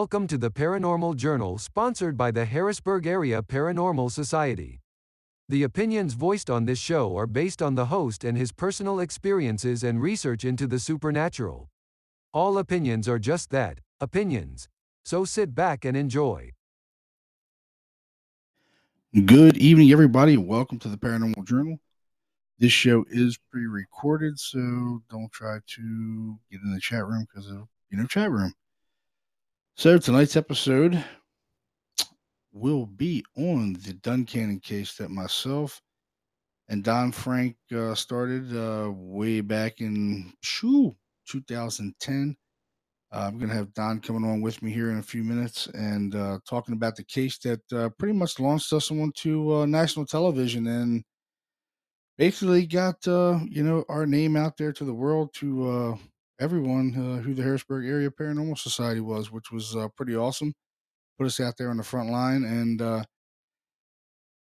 Welcome to the Paranormal Journal sponsored by the Harrisburg Area Paranormal Society. The opinions voiced on this show are based on the host and his personal experiences and research into the supernatural. All opinions are just that opinions. So sit back and enjoy. Good evening, everybody. Welcome to the Paranormal Journal. This show is pre recorded, so don't try to get in the chat room because of you know chat room. So tonight's episode will be on the Duncannon case that myself and Don Frank uh, started uh, way back in shoo, 2010. Uh, I'm going to have Don coming on with me here in a few minutes and uh, talking about the case that uh, pretty much launched us onto uh, national television and basically got you know our name out there to the world to everyone uh, who the Harrisburg Area Paranormal Society was, which was uh, pretty awesome. Put us out there on the front line, and uh,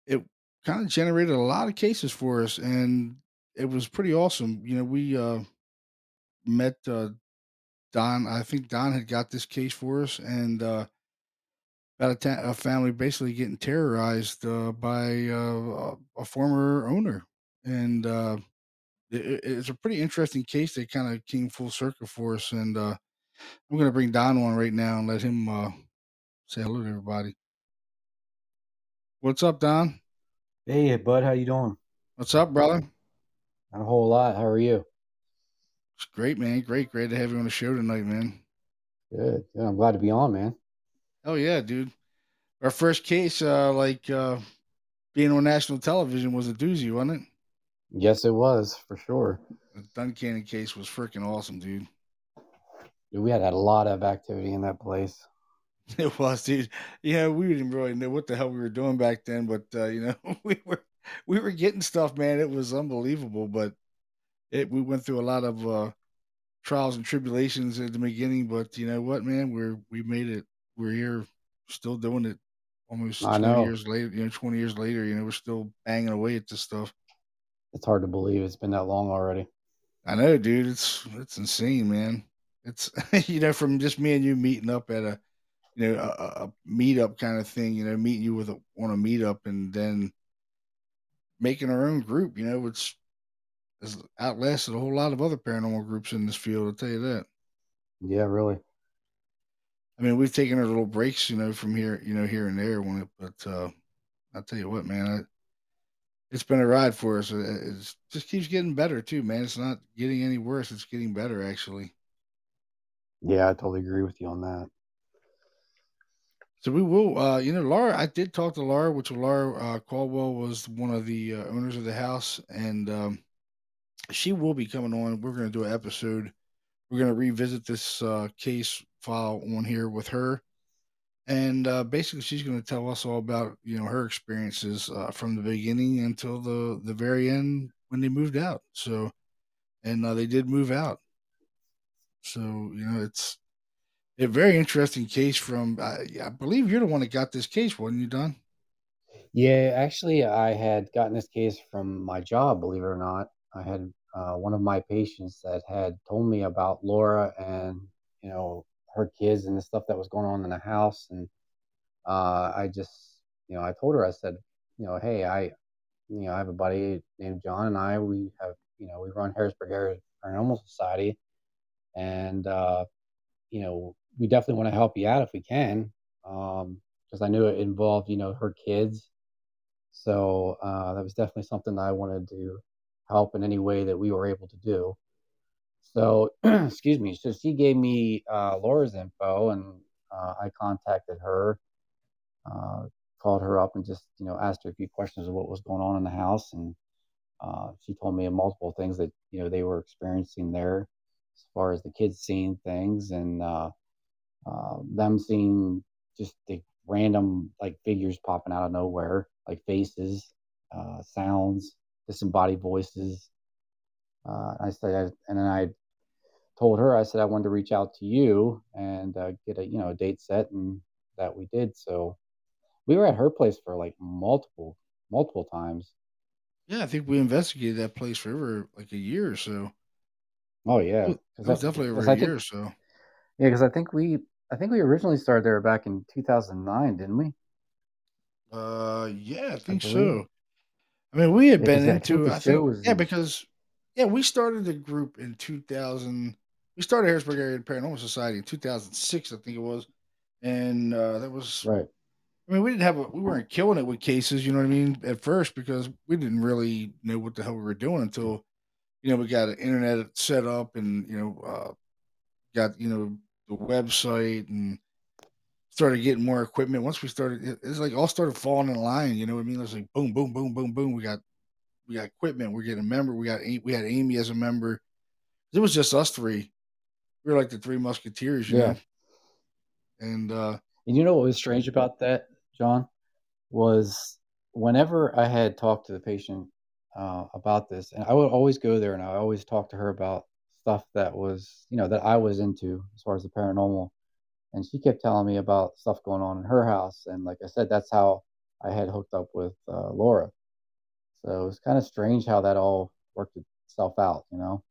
it kind of generated a lot of cases for us, and it was pretty awesome. You know, we uh, met uh, Don. I think Don had got this case for us, and uh, about a, ta- a family basically getting terrorized uh, by uh, a former owner, and uh, it, it- it's a pretty interesting case that kind of came full circle for us. And uh, I'm going to bring Don on right now and let him uh, say hello to everybody. What's up, Don? Hey, bud, how you doing? What's up, brother? Not a whole lot. How are you? It's great, man. Great, great to have you on the show tonight, man. Good. Good. I'm glad to be on, man. Oh yeah, dude. Our first case, uh, like uh, being on national television, was a doozy, wasn't it? Yes, it was for sure. The Duncannon case was freaking awesome, dude. Dude, we had a lot of activity in that place. It was, dude. Yeah, we didn't really know what the hell we were doing back then, but uh, you know, we were we were getting stuff, man. It was unbelievable, but it we went through a lot of uh, trials and tribulations at the beginning. But you know what, man, we're we made it. We're here, still doing it. Almost I twenty know. years later, you know, twenty years later, you know, we're still banging away at this stuff. It's hard to believe it's been that long already. I know, dude. It's it's insane, man. It's you know from just me and you meeting up at a you know a, a meetup kind of thing. You know, meeting you with a, on a meetup and then making our own group. You know, which has outlasted a whole lot of other paranormal groups in this field. I'll tell you that. Yeah, really. I mean, we've taken our little breaks, you know, from here, you know, here and there. When it, but uh, I'll tell you what, man. It's been a ride for us. It just keeps getting better too, man. It's not getting any worse. It's getting better, actually. Yeah, I totally agree with you on that. So we will, uh, you know, Laura. I did talk to Laura, which Laura uh, Caldwell was one of the uh, owners of the house, and um, she will be coming on. We're going to do an episode. We're going to revisit this uh, case file on here with her, and uh, basically, she's going to tell us all about you know her experiences uh, from the beginning until the the very end when they moved out. So, and uh, they did move out. So you know, it's a very interesting case from. I I believe you're the one that got this case, wasn't you, Don? Yeah, actually, I had gotten this case from my job, believe it or not. I had uh, one of my patients that had told me about Laura and, you know, her kids and the stuff that was going on in the house. And uh, I just, you know, I told her, I said, you know, hey, I, you know, I have a buddy named John and I, we have, you know, we run Harrisburg Paranormal Society. And, uh, you know, we definitely want to help you out if we can. Um, because I knew it involved, you know, her kids. So uh, that was definitely something that I wanted to help in any way that we were able to do. So, excuse me. So she gave me uh, Laura's info, and uh, I contacted her, uh, called her up, and just you know asked her a few questions of what was going on in the house, and uh, she told me multiple things that you know they were experiencing there, as far as the kids seeing things and uh, uh, them seeing just the random like figures popping out of nowhere, like faces, sounds, disembodied voices. Uh, I said, I, and then I told her, I said I wanted to reach out to you and uh, get a you know a date set, and that we did. So we were at her place for like multiple multiple times. Yeah, I think we investigated that place for over like a year or so. Oh yeah, It was definitely over a I year or so. yeah, because I think we I think we originally started there back in 2009, didn't we? Uh, yeah, I think believe. so. I mean, we had been 'cause I think into I think yeah because yeah we started the group in 2000. We started Harrisburg Area Paranormal Society in 2006, I think it was, and uh, that was Right. I mean, we didn't have a, we weren't killing it with cases, you know what I mean, at first because we didn't really know what the hell we were doing until, you know, we got an internet set up and you know, uh, got you know the website and started getting more equipment. Once we started, it- it's like all started falling in line. You know what I mean? It was like boom, boom, boom, boom, boom. We got we got equipment. We're getting a member. We got A- we had Amy as a member. It was just us three. We were like the three musketeers, you Yeah. know. And uh And you know what was strange about that, John, was whenever I had talked to the patient uh, about this, and I would always go there and I always talk to her about stuff that was, you know, that I was into as far as the paranormal. And she kept telling me about stuff going on in her house. And like I said, that's how I had hooked up with uh, Laura. So it's kind of strange how that all worked itself out, you know?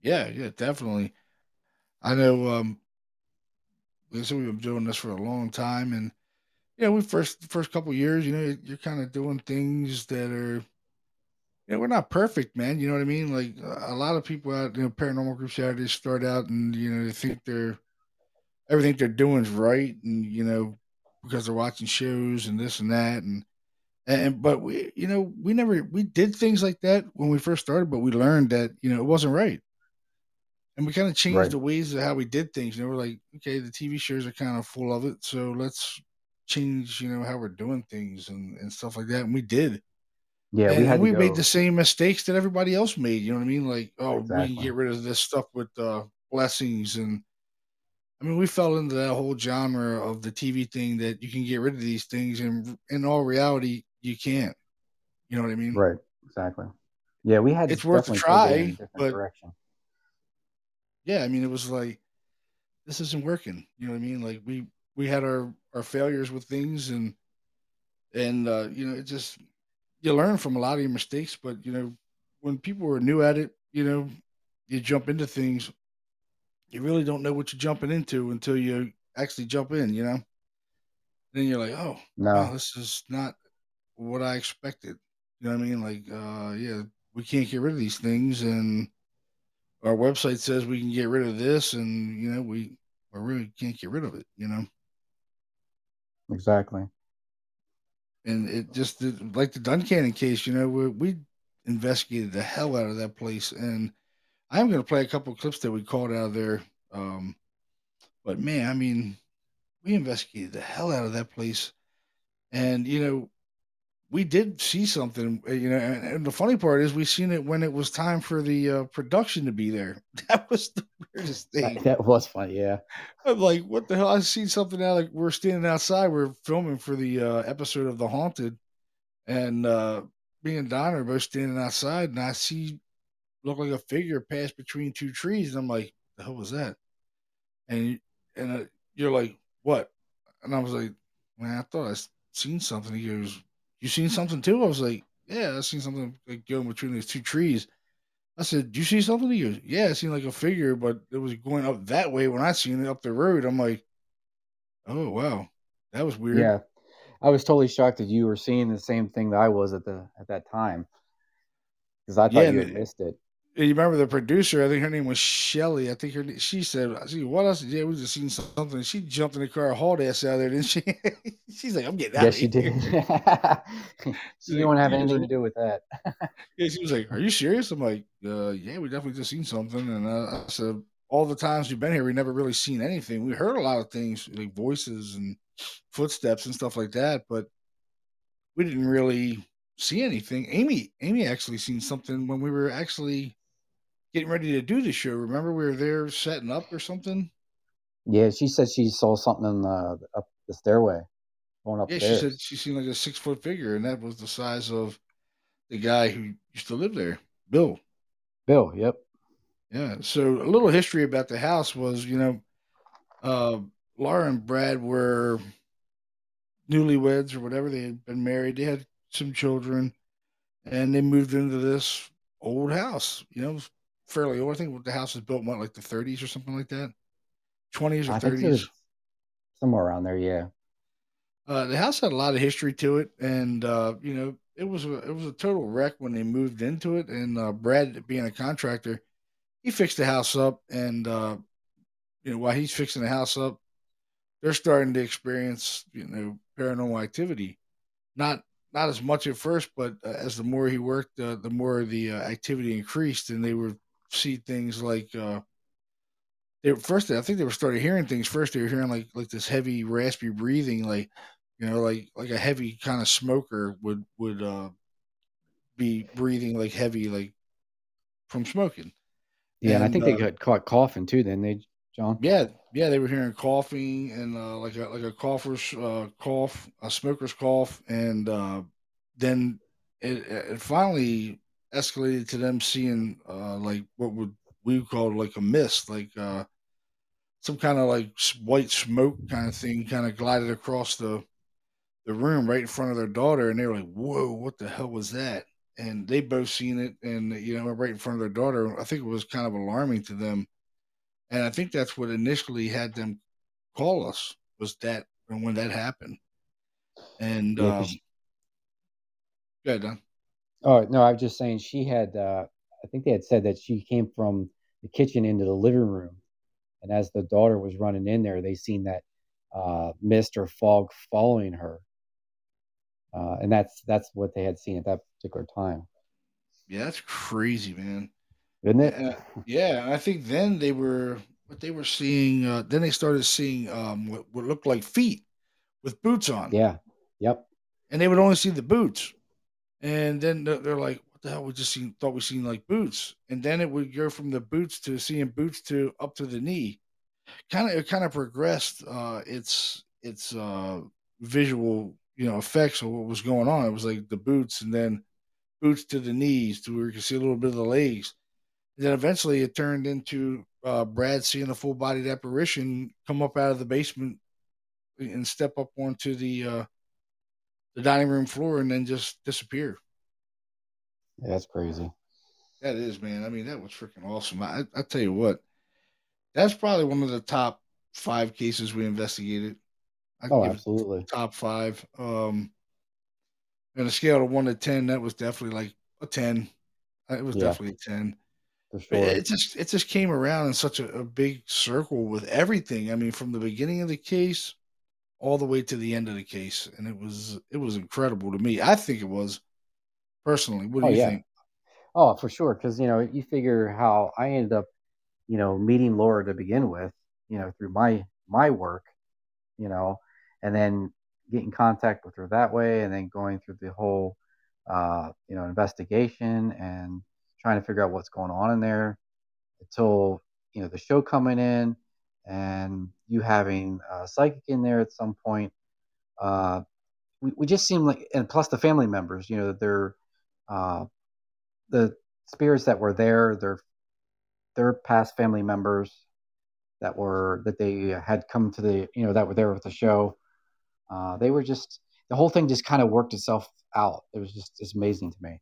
yeah, yeah, definitely. I know um we've been doing this for a long time and yeah, we first first couple years, you know, you're kind of doing things that are know, we're not perfect, man. You know what I mean? Like a lot of people out, you know, paranormal groups out there start out and you know they think they're everything they're doing is right, and you know because they're watching shows and this and that, and and but we, you know, we never we did things like that when we first started, but we learned that you know it wasn't right, and we kind of changed Right. the ways of how we did things. You know, we're like, okay, the TV shows are kind of full of it, so let's change, you know, how we're doing things and and stuff like that, and we did. Yeah, and we and we made the same mistakes that everybody else made. You know what I mean? Like, oh, we can get rid of this stuff with uh, blessings, and I mean, we fell into that whole genre of the TV thing that you can get rid of these things, and in all reality, you can't. You know what I mean? Right. Exactly. Yeah, we had It's worth a definitely take it in a try, but direction. yeah, I mean, it was like this isn't working. You know what I mean? Like we we had our our failures with things, and and uh, you know, it just you learn from a lot of your mistakes. But you know, when people are new at it, you know, you jump into things you really don't know what you're jumping into until you actually jump in, you know? Then you're like, oh, wow, No. this is not what I expected. You know what I mean? Like, uh, yeah, we can't get rid of these things, and our website says we can get rid of this, and you know, we we really can't get rid of it, you know. Exactly. And it just did- like the Duncannon case, you know, we, we investigated the hell out of that place, and I'm going to play a couple clips that we caught out of there. Um, but man, I mean, we investigated the hell out of that place, and you know, we did see something. uh, You know, and, and the funny part is we seen it when it was time for the uh, production to be there. That was the weirdest thing. That, that was funny. Yeah. I'm like, what the hell? I seen something now. Like we're standing outside. We're filming for the uh, episode of The Haunted, and uh, me and Don are both standing outside, and I see look like a figure pass between two trees, and I'm like, the hell was that? And and uh, you're like, what? And I was like, man, I thought I seen something. He goes, you seen something too? I was like, yeah, I seen something like going between these two trees. I said, "Do you see something?" He goes, "Yeah, I seen like a figure, but it was going up that way when I seen it up the road." I'm like, "Oh wow, that was weird." Yeah. I was totally shocked that you were seeing the same thing that I was at the at that time because I thought Yeah, you had missed it. You remember the producer? I think her name was Shelly. I think her she said, "I see what else?" Yeah, we just seen something. She jumped in the car, hauled ass out there, didn't she? She's like, "I'm getting out Yes, of she here." did. she didn't like, have anything to do with that. Yeah, she was like, "Are you serious?" I'm like, uh, "Yeah, we definitely just seen something." And uh, I said, "All the times we've been here, we never really seen anything. We heard a lot of things, like voices and footsteps and stuff like that, but we didn't really see anything." Amy, Amy actually seen something when we were actually getting ready to do the show. Remember, we were there setting up or something. Yeah, she said she saw something in the, up the stairway going up. Yeah, upstairs. she said she seen like a six foot figure, and that was the size of the guy who used to live there, Bill. Bill, yep. Yeah. So a little history about the house was, you know, uh, Laura and Brad were newlyweds or whatever. They had been married. They had some children, and they moved into this old house. You know, it was fairly old. I think the house was built in what, like the 30s or something like that, 20s or I think it 30s. was somewhere around there. Yeah. Uh, the house had a lot of history to it, and uh, you know, it was a, it was a total wreck when they moved into it. And uh, Brad, being a contractor, he fixed the house up, and uh, you know, while he's fixing the house up, they're starting to experience you know paranormal activity. Not not as much at first, but uh, as the more he worked, uh, the more the uh, activity increased, and they would see things like uh, they first. I think they were started hearing things first. They were hearing like like this heavy, raspy breathing, like you know, like like a heavy kind of smoker would would uh, be breathing like heavy, like from smoking. Yeah, and, and I think uh, they got caught coughing too. Then they John? Yeah, yeah, they were hearing coughing and uh, like a like a cougher's uh, cough, a smoker's cough, and uh, then it, it finally escalated to them seeing uh, like what would we call like a mist, like uh, some kind of like white smoke kind of thing, kind of glided across the the room right in front of their daughter, and they were like, "Whoa, what the hell was that?" And they both seen it, and you know, right in front of their daughter. I think it was kind of alarming to them and I think that's what initially had them call us was that and when that happened. And yeah, um, yeah, Don. Oh no, I was just saying she had. Uh, I think they had said that she came from the kitchen into the living room, and as the daughter was running in there, they seen that uh, mist or fog following her, uh, and that's that's what they had seen at that particular time. Yeah, that's crazy, man isn't it? Uh, yeah, I think then they were what they were seeing. Uh, then they started seeing um, what, what looked like feet with boots on. Yeah. Yep. And they would only see the boots, and then they're like, "What the hell? We just seen thought we seen like boots." And then it would go from the boots to seeing boots to up to the knee. Kind of, it kind of progressed. Uh, its its uh, visual, you know, effects of what was going on. It was like the boots, and then boots to the knees, to where you could see a little bit of the legs And then eventually it turned into uh, Brad seeing a full bodied apparition come up out of the basement and step up onto the uh, the dining room floor and then just disappear. Yeah, that's crazy. That is, man. I mean, that was freaking awesome. I, I tell you what, that's probably one of the top five cases we investigated. I'd oh, absolutely. Top five. Um, on a scale of one to ten, that was definitely like a ten. It was yeah. definitely a ten. For sure. It just it just came around in such a, a big circle with everything. I mean, from the beginning of the case all the way to the end of the case, and it was it was incredible to me. I think it was personally. What do oh, you yeah. think? Oh, for sure. Because you know, you figure how I ended up, you know, meeting Laura to begin with, you know, through my my work, you know, and then getting contact with her that way, and then going through the whole, uh, you know, investigation and trying to figure out what's going on in there until you know the show coming in and you having a psychic in there at some point. Uh, we, we just seem like, and plus the family members, you know, they're uh, the spirits that were there, they're their past family members that were that they had come to the you know that were there with the show. Uh, they were just the whole thing just kind of worked itself out. It was just it's amazing to me.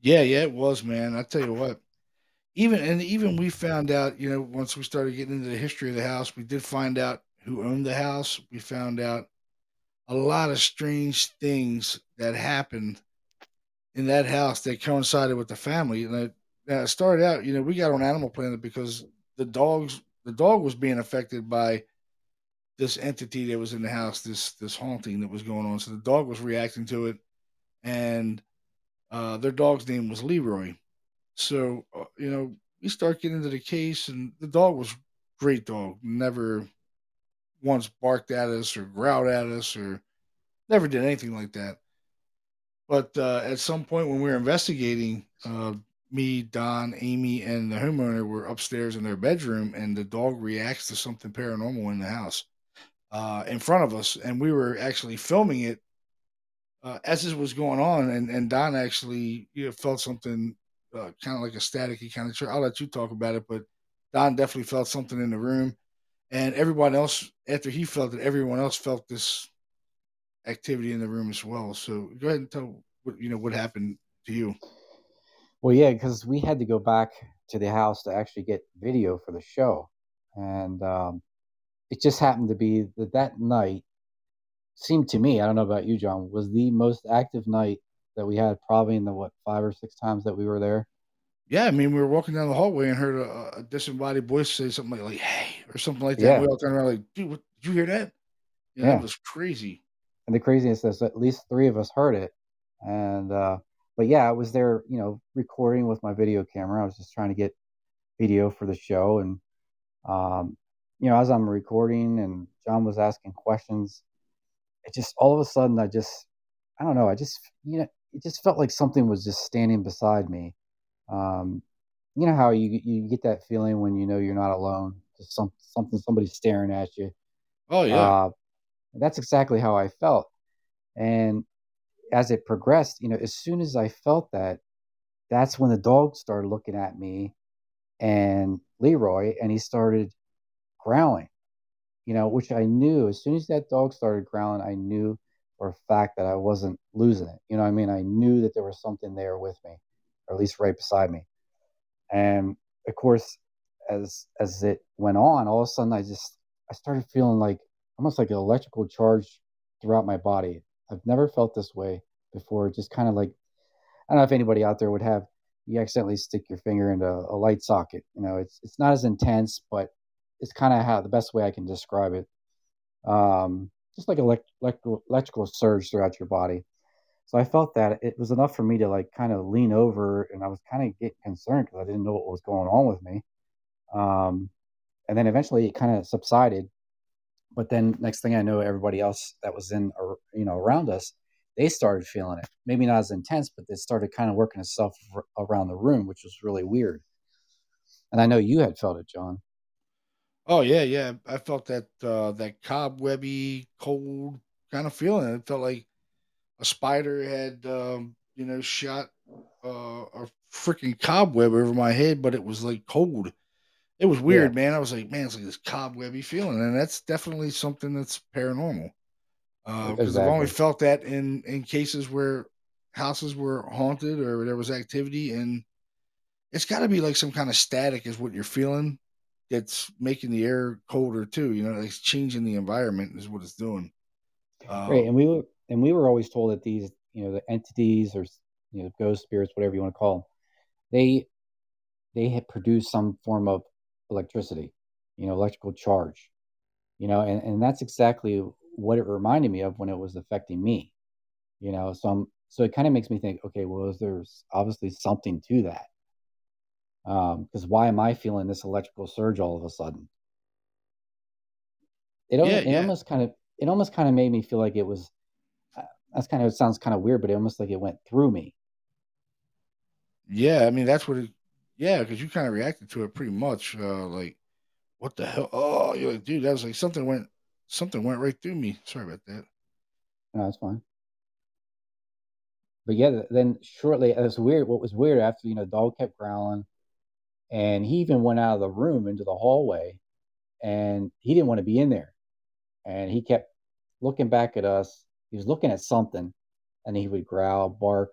Yeah, yeah, it was, man. I tell you what, even and even we found out, you know, once we started getting into the history of the house, we did find out who owned the house. We found out a lot of strange things that happened in that house that coincided with the family. And it, it started out, you know, we got on Animal Planet because the dogs, the dog was being affected by this entity that was in the house, this this haunting that was going on. So the dog was reacting to it, and uh, their dog's name was Leroy. So, uh, you know, we start getting into the case, and the dog was great dog. Never once barked at us or growled at us or never did anything like that. But uh, at some point when we were investigating, uh, me, Don, Amy, and the homeowner were upstairs in their bedroom, and the dog reacts to something paranormal in the house uh, in front of us. And we were actually filming it uh, as this was going on, and, and Don actually you know, felt something uh, kind of like a staticky kind of. I'll let you talk about it, but Don definitely felt something in the room, and everyone else after he felt it, everyone else felt this activity in the room as well. So go ahead and tell what you know what happened to you. Well, yeah, because we had to go back to the house to actually get video for the show, and um, it just happened to be that that night seemed to me, I don't know about you, John, was the most active night that we had probably in the what five or six times that we were there. Yeah, I mean, we were walking down the hallway and heard a, a disembodied voice say something like, like "Hey" or something like that. Yeah. We all turned around like, "Dude, what, did you hear that?" Yeah, Yeah. it was crazy. And the craziness is at least three of us heard it. And uh but yeah, I was there, you know, recording with my video camera. I was just trying to get video for the show and um you know, as I'm recording and John was asking questions, it just all of a sudden I just I don't know, I just you know, it just felt like something was just standing beside me. Um you know how you you get that feeling when you know you're not alone, just some something somebody's staring at you. Oh yeah, Uh that's exactly how I felt. And as it progressed, you know, as soon as I felt that, that's when the dog started looking at me and Leroy and he started growling, you know, which I knew as soon as that dog started growling, I knew for a fact that I wasn't losing it. You know I mean? I knew that there was something there with me, or at least right beside me. And of course, as as it went on, all of a sudden I just I started feeling like almost like an electrical charge throughout my body. I've never felt this way before. Just kind of like I don't know if anybody out there would have you accidentally stick your finger into a light socket. You know, it's it's not as intense, but it's kind of how the best way I can describe it. Um, just like elect, electrical electrical surge throughout your body. So I felt that it was enough for me to like kind of lean over, and I was kind of getting concerned because I didn't know what was going on with me. Um, and then eventually it kind of subsided. But then next thing I know, everybody else that was in, or you know, around us, they started feeling it. Maybe not as intense, but it started kind of working itself around the room, which was really weird. And I know you had felt it, John. Oh yeah, yeah. I felt that uh, that cobwebby, cold kind of feeling. It felt like a spider had, um, you know, shot uh, a freaking cobweb over my head, but it was like cold. It was Yeah, weird, man. I was like, man, it's like this cobwebby feeling, and that's definitely something that's paranormal. Because I've only felt that in in cases where houses were haunted or there was activity, and it's got to be like some kind of static is what you're feeling. That's making the air colder too. You know, it's changing the environment is what it's doing. Right. Uh, And we were, and we were always told that these, you know, the entities or you know, ghost spirits, whatever you want to call them, they they had produced some form of electricity, you know, electrical charge, you know, and, and that's exactly what it reminded me of when it was affecting me, you know. So I'm, so it kind of makes me think, okay, well, there's obviously something to that? Um, because why am I feeling this electrical surge all of a sudden? It yeah, almost, it yeah, almost kind of, it almost kind of made me feel like it was. uh, That's kind of it sounds kind of weird, but it almost like it went through me. yeah. I mean, that's what it. Yeah, because you kind of reacted to it pretty much. Uh, like, what the hell? Oh, you're like, dude, that was like something went, something went right through me. Sorry about that. No, that's fine. But yeah, then shortly, it was weird. What was weird after you know, the dog kept growling, and he even went out of the room into the hallway, and he didn't want to be in there, and he kept looking back at us. He was looking at something, and he would growl, bark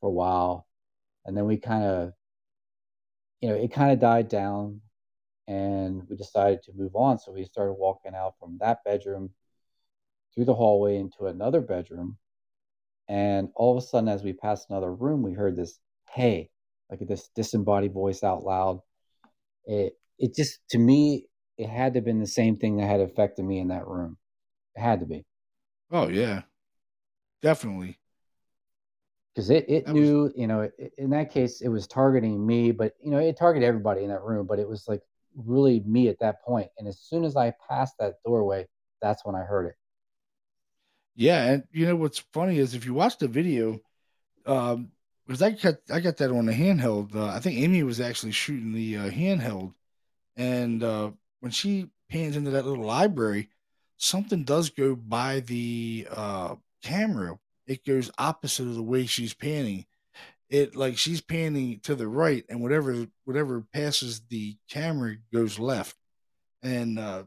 for a while, and then we kind of, you know, it kind of died down, and we decided to move on. So we started walking out from that bedroom through the hallway into another bedroom, and all of a sudden, as we passed another room, we heard this "Hey," like this disembodied voice out loud. It it just to me, it had to have been the same thing that had affected me in that room. It had to be Oh yeah, definitely. because it it That was knew, you know, i in that case, it was targeting me, but you know, it targeted everybody in that room, but it was like really me at that point. And as soon as I passed that doorway, that's when I heard it. yeah, and you know what's funny is if you watch the video, um, because I got I got that on the handheld. Uh, I think Amy was actually shooting the uh, handheld, and uh, when she pans into that little library, something does go by the uh, camera. It goes opposite of the way she's panning. It like she's panning to the right, and whatever whatever passes the camera goes left. And uh,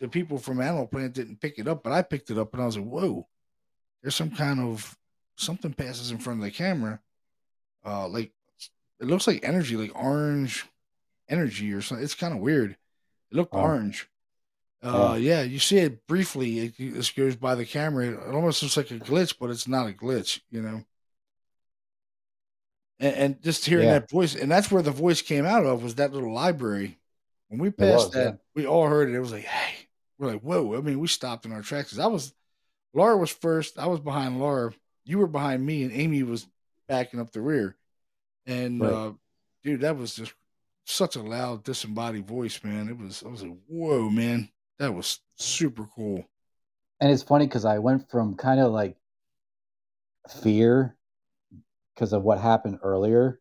the people from Animal Planet didn't pick it up, but I picked it up, and I was like, "Whoa, there's some kind of something passes in front of the camera. Uh, like it looks like energy, like orange energy or something. It's kind of weird. It looked Oh, orange, Uh, yeah, you see it briefly. It, it goes by the camera. It almost looks like a glitch, but it's not a glitch, you know. And, and just hearing Yeah. that voice, and that's where the voice came out of was that little library. When we passed was, that, yeah. we all heard it. It was like, hey, we're like, whoa. I mean, we stopped in our tracks. I was, Laura was first. I was behind Laura. You were behind me, and Amy was backing up the rear. And Right. uh, dude, that was just such a loud, disembodied voice, man. It was. I was like, whoa, man, that was super cool. And it's funny because I went from kind of like fear because of what happened earlier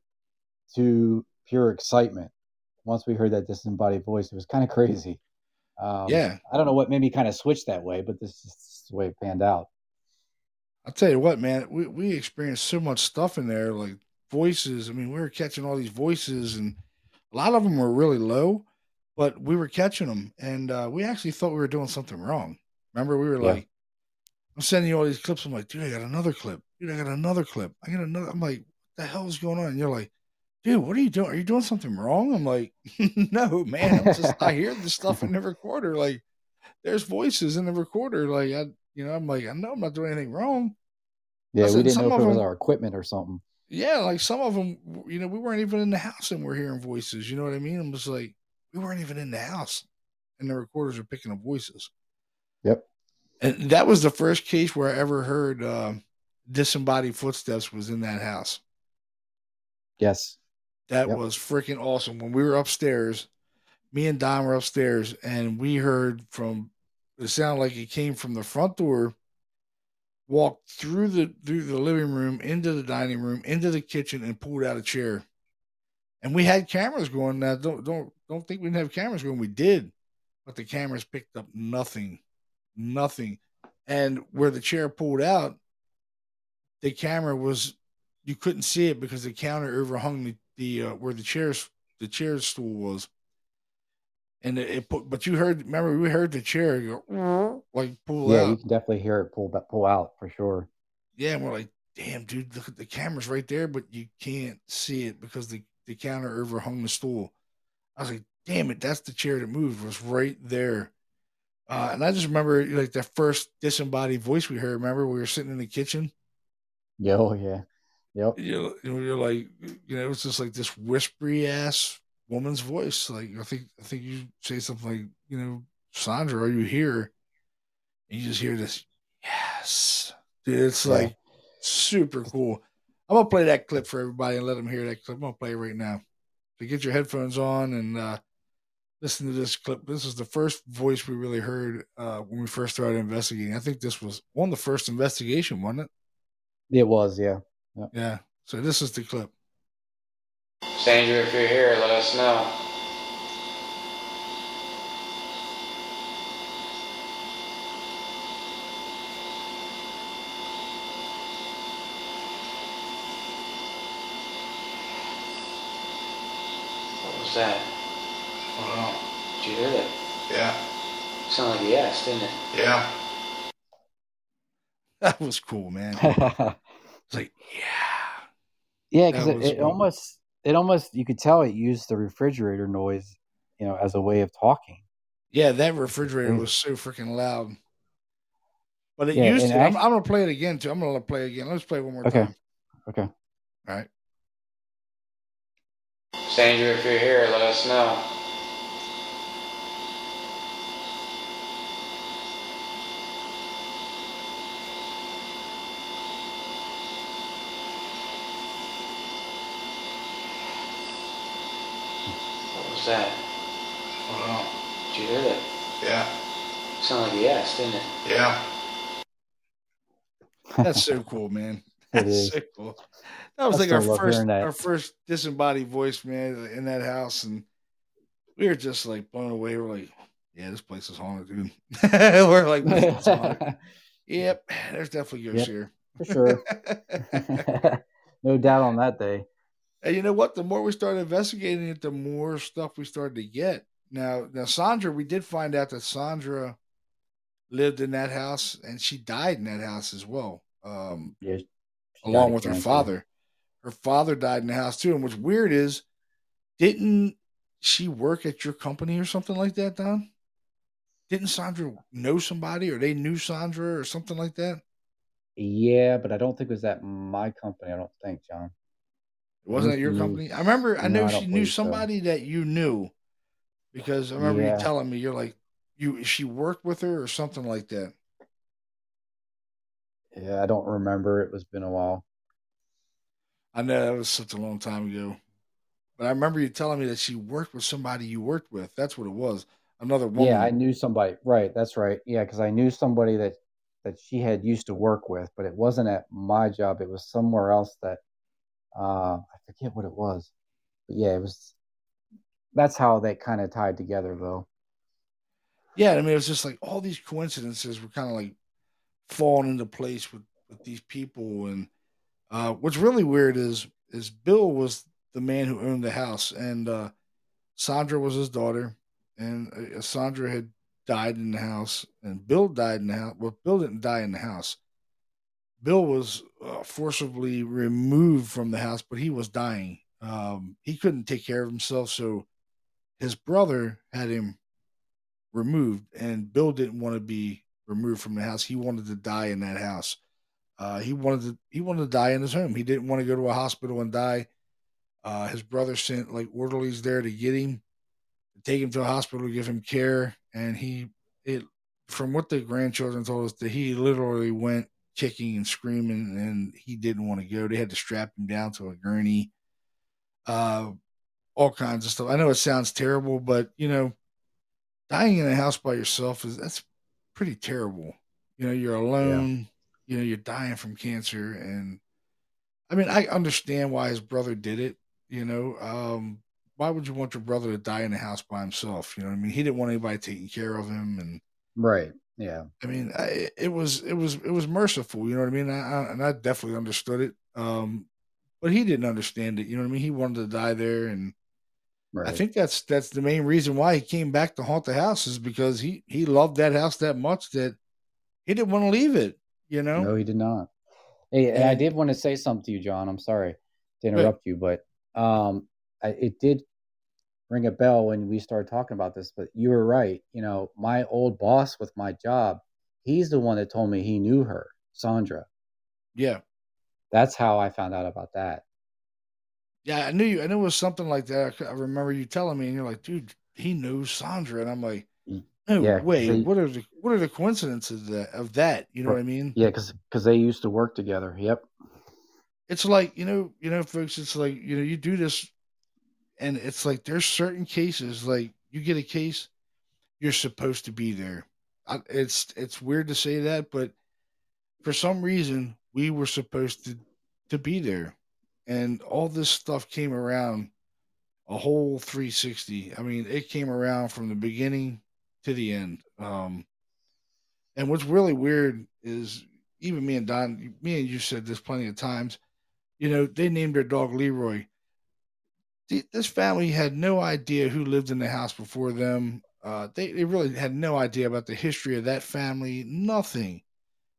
to pure excitement once we heard that disembodied voice. It was kind of crazy. Um, Yeah. I don't know what made me kind of switch that way, but this is the way it panned out. I'll tell you what, man, we, we experienced so much stuff in there, like voices. I mean, we were catching all these voices, and a lot of them were really low, but we were catching them. And uh, we actually thought we were doing something wrong. Remember, we were Yeah. like, I'm sending you all these clips. I'm like, dude, I got another clip. Dude, I got another clip. I got another. I'm like, what the hell is going on? And you're like, dude, what are you doing? Are you doing something wrong? I'm like, no, man. I'm just, I hear the stuff in the recorder. Like, there's voices in the recorder. Like, I, you know, I'm like, I know I'm not doing anything wrong. Yeah, Listen, we didn't some know if it was them- our equipment or something. Yeah, like some of them, you know, we weren't even in the house and we're hearing voices. You know what I mean? I'm just like, we weren't even in the house, and the recorders are picking up voices. Yep. And that was the first case where I ever heard uh, disembodied footsteps was in that house. Yes. That Yep. was freaking awesome. When we were upstairs, me and Don were upstairs, and we heard from it sounded like it came from the front door, walked through the through the living room, into the dining room, into the kitchen, and pulled out a chair. And we had cameras going. Now don't don't don't think we didn't have cameras going. We did, but the cameras picked up nothing, nothing. And where the chair pulled out, the camera was you couldn't see it because the counter overhung the, the uh, where the chairs the chair stool was. And it, it put, but you heard. Remember, we heard the chair go like pull Yeah, out. Yeah, you can definitely hear it pull pull out for sure. Yeah, and we're like, damn, dude, look at the camera's right there, but you can't see it because the, the counter overhung the stool. I was like, damn it, that's the chair that moved, was right there. Uh, and I just remember like the first disembodied voice we heard. Remember, we were sitting in the kitchen. Yeah, oh yeah. Yep. You know, you're like, you know, it was just like this whispery ass woman's voice. Like I think, I think you say something like, you know, Sandra, are you here? And you just hear this, yes, dude. It's Yeah. like super cool. I'm gonna play that clip for everybody and let them hear that clip. I'm gonna play it right now. So get your headphones on and uh, listen to this clip. This is the first voice we really heard uh, when we first started investigating. I think this was one of the first investigation, wasn't it? It was, yeah. Yeah. So this is the clip. Stranger, if you're here, let us know. What was that? Oh. Did you hear that? Yeah. Sounded like a yes, didn't it? Yeah. That was cool, man. It's like, yeah. Yeah, because it, it cool. almost it almost you could tell it used the refrigerator noise, you know, as a way of talking. Yeah, that refrigerator was so freaking loud. But it Yeah, used and to. I'm, I'm gonna play it again too. I'm gonna play it again. Let's play it one more Okay. time. Okay. Okay. All right. Stranger, if you're here, let us know. What was that? Did you hear that? Yeah. Sounded like a yes, didn't it? Yeah. That's so cool, man. It That's is. so cool. That was I like our first our first disembodied voice, man, in that house, and we were just like blown away. We're like, yeah, this place is haunted, dude. we're like, this place is haunted. Yep, there's definitely ghosts Yep. here. for sure. no doubt on that day. And you know what? The more we started investigating it, the more stuff we started to get. Now, now Sandra, we did find out that Sandra lived in that house and she died in that house as well, um, Yeah, along with her father. Her father died in the house too. And what's weird is, didn't she work at your company or something like that, Don? didn't Sandra know somebody or they knew Sandra or something like that? Yeah, but I don't think it was at my company. I don't think, John. It wasn't at your Mhm. company. I remember. I No, know she knew believe so. somebody that you knew because I remember Yeah. you telling me you're like you. She worked with her or something like that. Yeah, I don't remember. It was been a while. I know that was such a long time ago, but I remember you telling me that she worked with somebody you worked with. That's what it was. Another woman. Yeah, I knew somebody. Right, that's right. Yeah, because I knew somebody that that she had used to work with, but it wasn't at my job. It was somewhere else that uh, forget what it was. But yeah, it was. That's how they kind of tied together, though. yeah, I mean, it was just like all these coincidences were kind of like falling into place with with these people, and uh, what's really weird is is Bill was the man who owned the house, and uh, Sandra was his daughter, and uh, Sandra had died in the house, and Bill died in the house. Well, Bill didn't die in the house. Bill was uh, forcibly removed from the house, but he was dying. Um, he couldn't take care of himself, so his brother had him removed, and Bill didn't want to be removed from the house. He wanted to die in that house. Uh, he wanted to he wanted to die in his home. He didn't want to go to a hospital and die. Uh, his brother sent like orderlies there to get him, to take him to a hospital give him care, and he it from what the grandchildren told us that he literally went kicking and screaming, and he didn't want to go. They had to strap him down to a gurney. Uh, all kinds of stuff. I know it sounds terrible, but you know, dying in a house by yourself is that's pretty terrible. You know, you're alone. You know, you're dying from cancer, and I mean, I understand why his brother did it. You know, um, why would you want your brother to die in a house by himself? You know, what I mean, he didn't want anybody taking care of him, and Right. Yeah. I mean, I, it was it was it was merciful. You know what I mean? I, I, and I definitely understood it. Um, but he didn't understand it. You know what I mean? He wanted to die there, and Right. I think that's that's the main reason why he came back to haunt the house is because he he loved that house that much that he didn't want to leave it. You know? No, he did not. Hey, and I did want to say something to you, John. I'm sorry to interrupt you, but um, I, it did ring a bell when we started talking about this. But you were right. You know, my old boss with my job, he's the one that told me he knew her, Sandra. Yeah, That's how I found out about that. yeah. I knew you. I knew it was something like that. I remember you telling me, and you're like, dude, he knew Sandra, and I'm like, no yeah, way. they- What are the what are the coincidences of that? Of that? You know what I mean? Yeah, because because they used to work together. Yep. it's like you know you know folks it's like you know you do this and it's like there's certain cases like you get a case you're supposed to be there. It's it's weird to say that but for some reason we were supposed to to be there. And all this stuff came around a whole 360 i mean it came around from the beginning to the end. Um and what's really weird is even me and don me and you said this plenty of times. You know, they named their dog Leroy. Th- This family had no idea who lived in the house before them. Uh, they, they really had no idea about the history of that family. Nothing.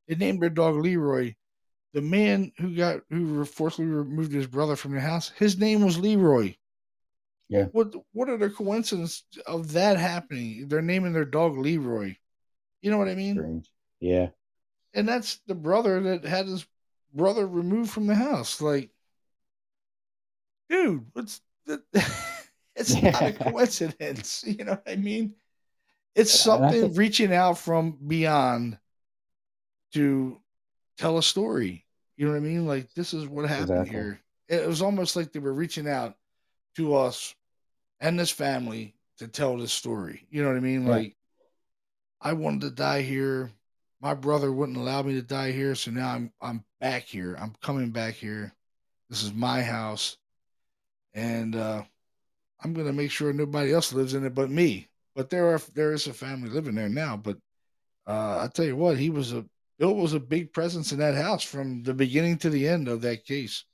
They named their dog Leroy. The man who got who forcibly removed his brother from the house, his name was Leroy. Yeah. What what are the coincidences of that happening? They're naming their dog Leroy. You know what I mean? Strange. Yeah. and that's the brother that had his brother removed from the house. Like, dude, what's it's not a coincidence. You know what I mean? It's something think- reaching out from beyond to tell a story. You know what I mean? Like, this is what happened Exactly. here. It was almost like they were reaching out to us and this family to tell this story. You know what I mean? Yeah. Like, I wanted to die here. My brother wouldn't allow me to die here, so now I'm I'm back here. I'm coming back here. This is my house, and uh, I'm gonna make sure nobody else lives in it but me. But there are there is a family living there now. But uh, I tell you what, he was a Bill was a big presence in that house from the beginning to the end of that case,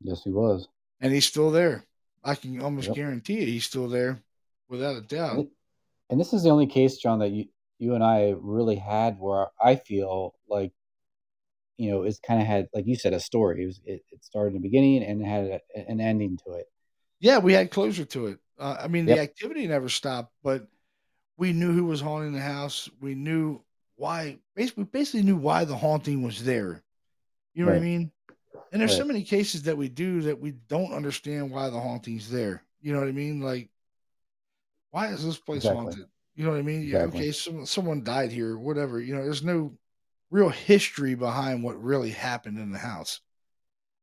Yes, he was. and he's still there. I can almost Yep. guarantee it. He's still there, without a doubt. And, this is the only case, John, that you you and I really had where I feel like, you know, it's kind of had, like you said, a story. It, was, it, it started in the beginning and it had a, an ending to it. Yeah, we had closure to it. Uh, I mean, the activity never stopped, but we knew who was haunting the house. We knew why. Basically, basically knew why the haunting was there. You know what I mean? And there's so many cases that we do that we don't understand why the haunting's there. You know what I mean? Like, why is this place Exactly. haunted? You know what I mean? Yeah, Exactly. okay, someone someone died here, whatever. You know, there's no real history behind what really happened in the house.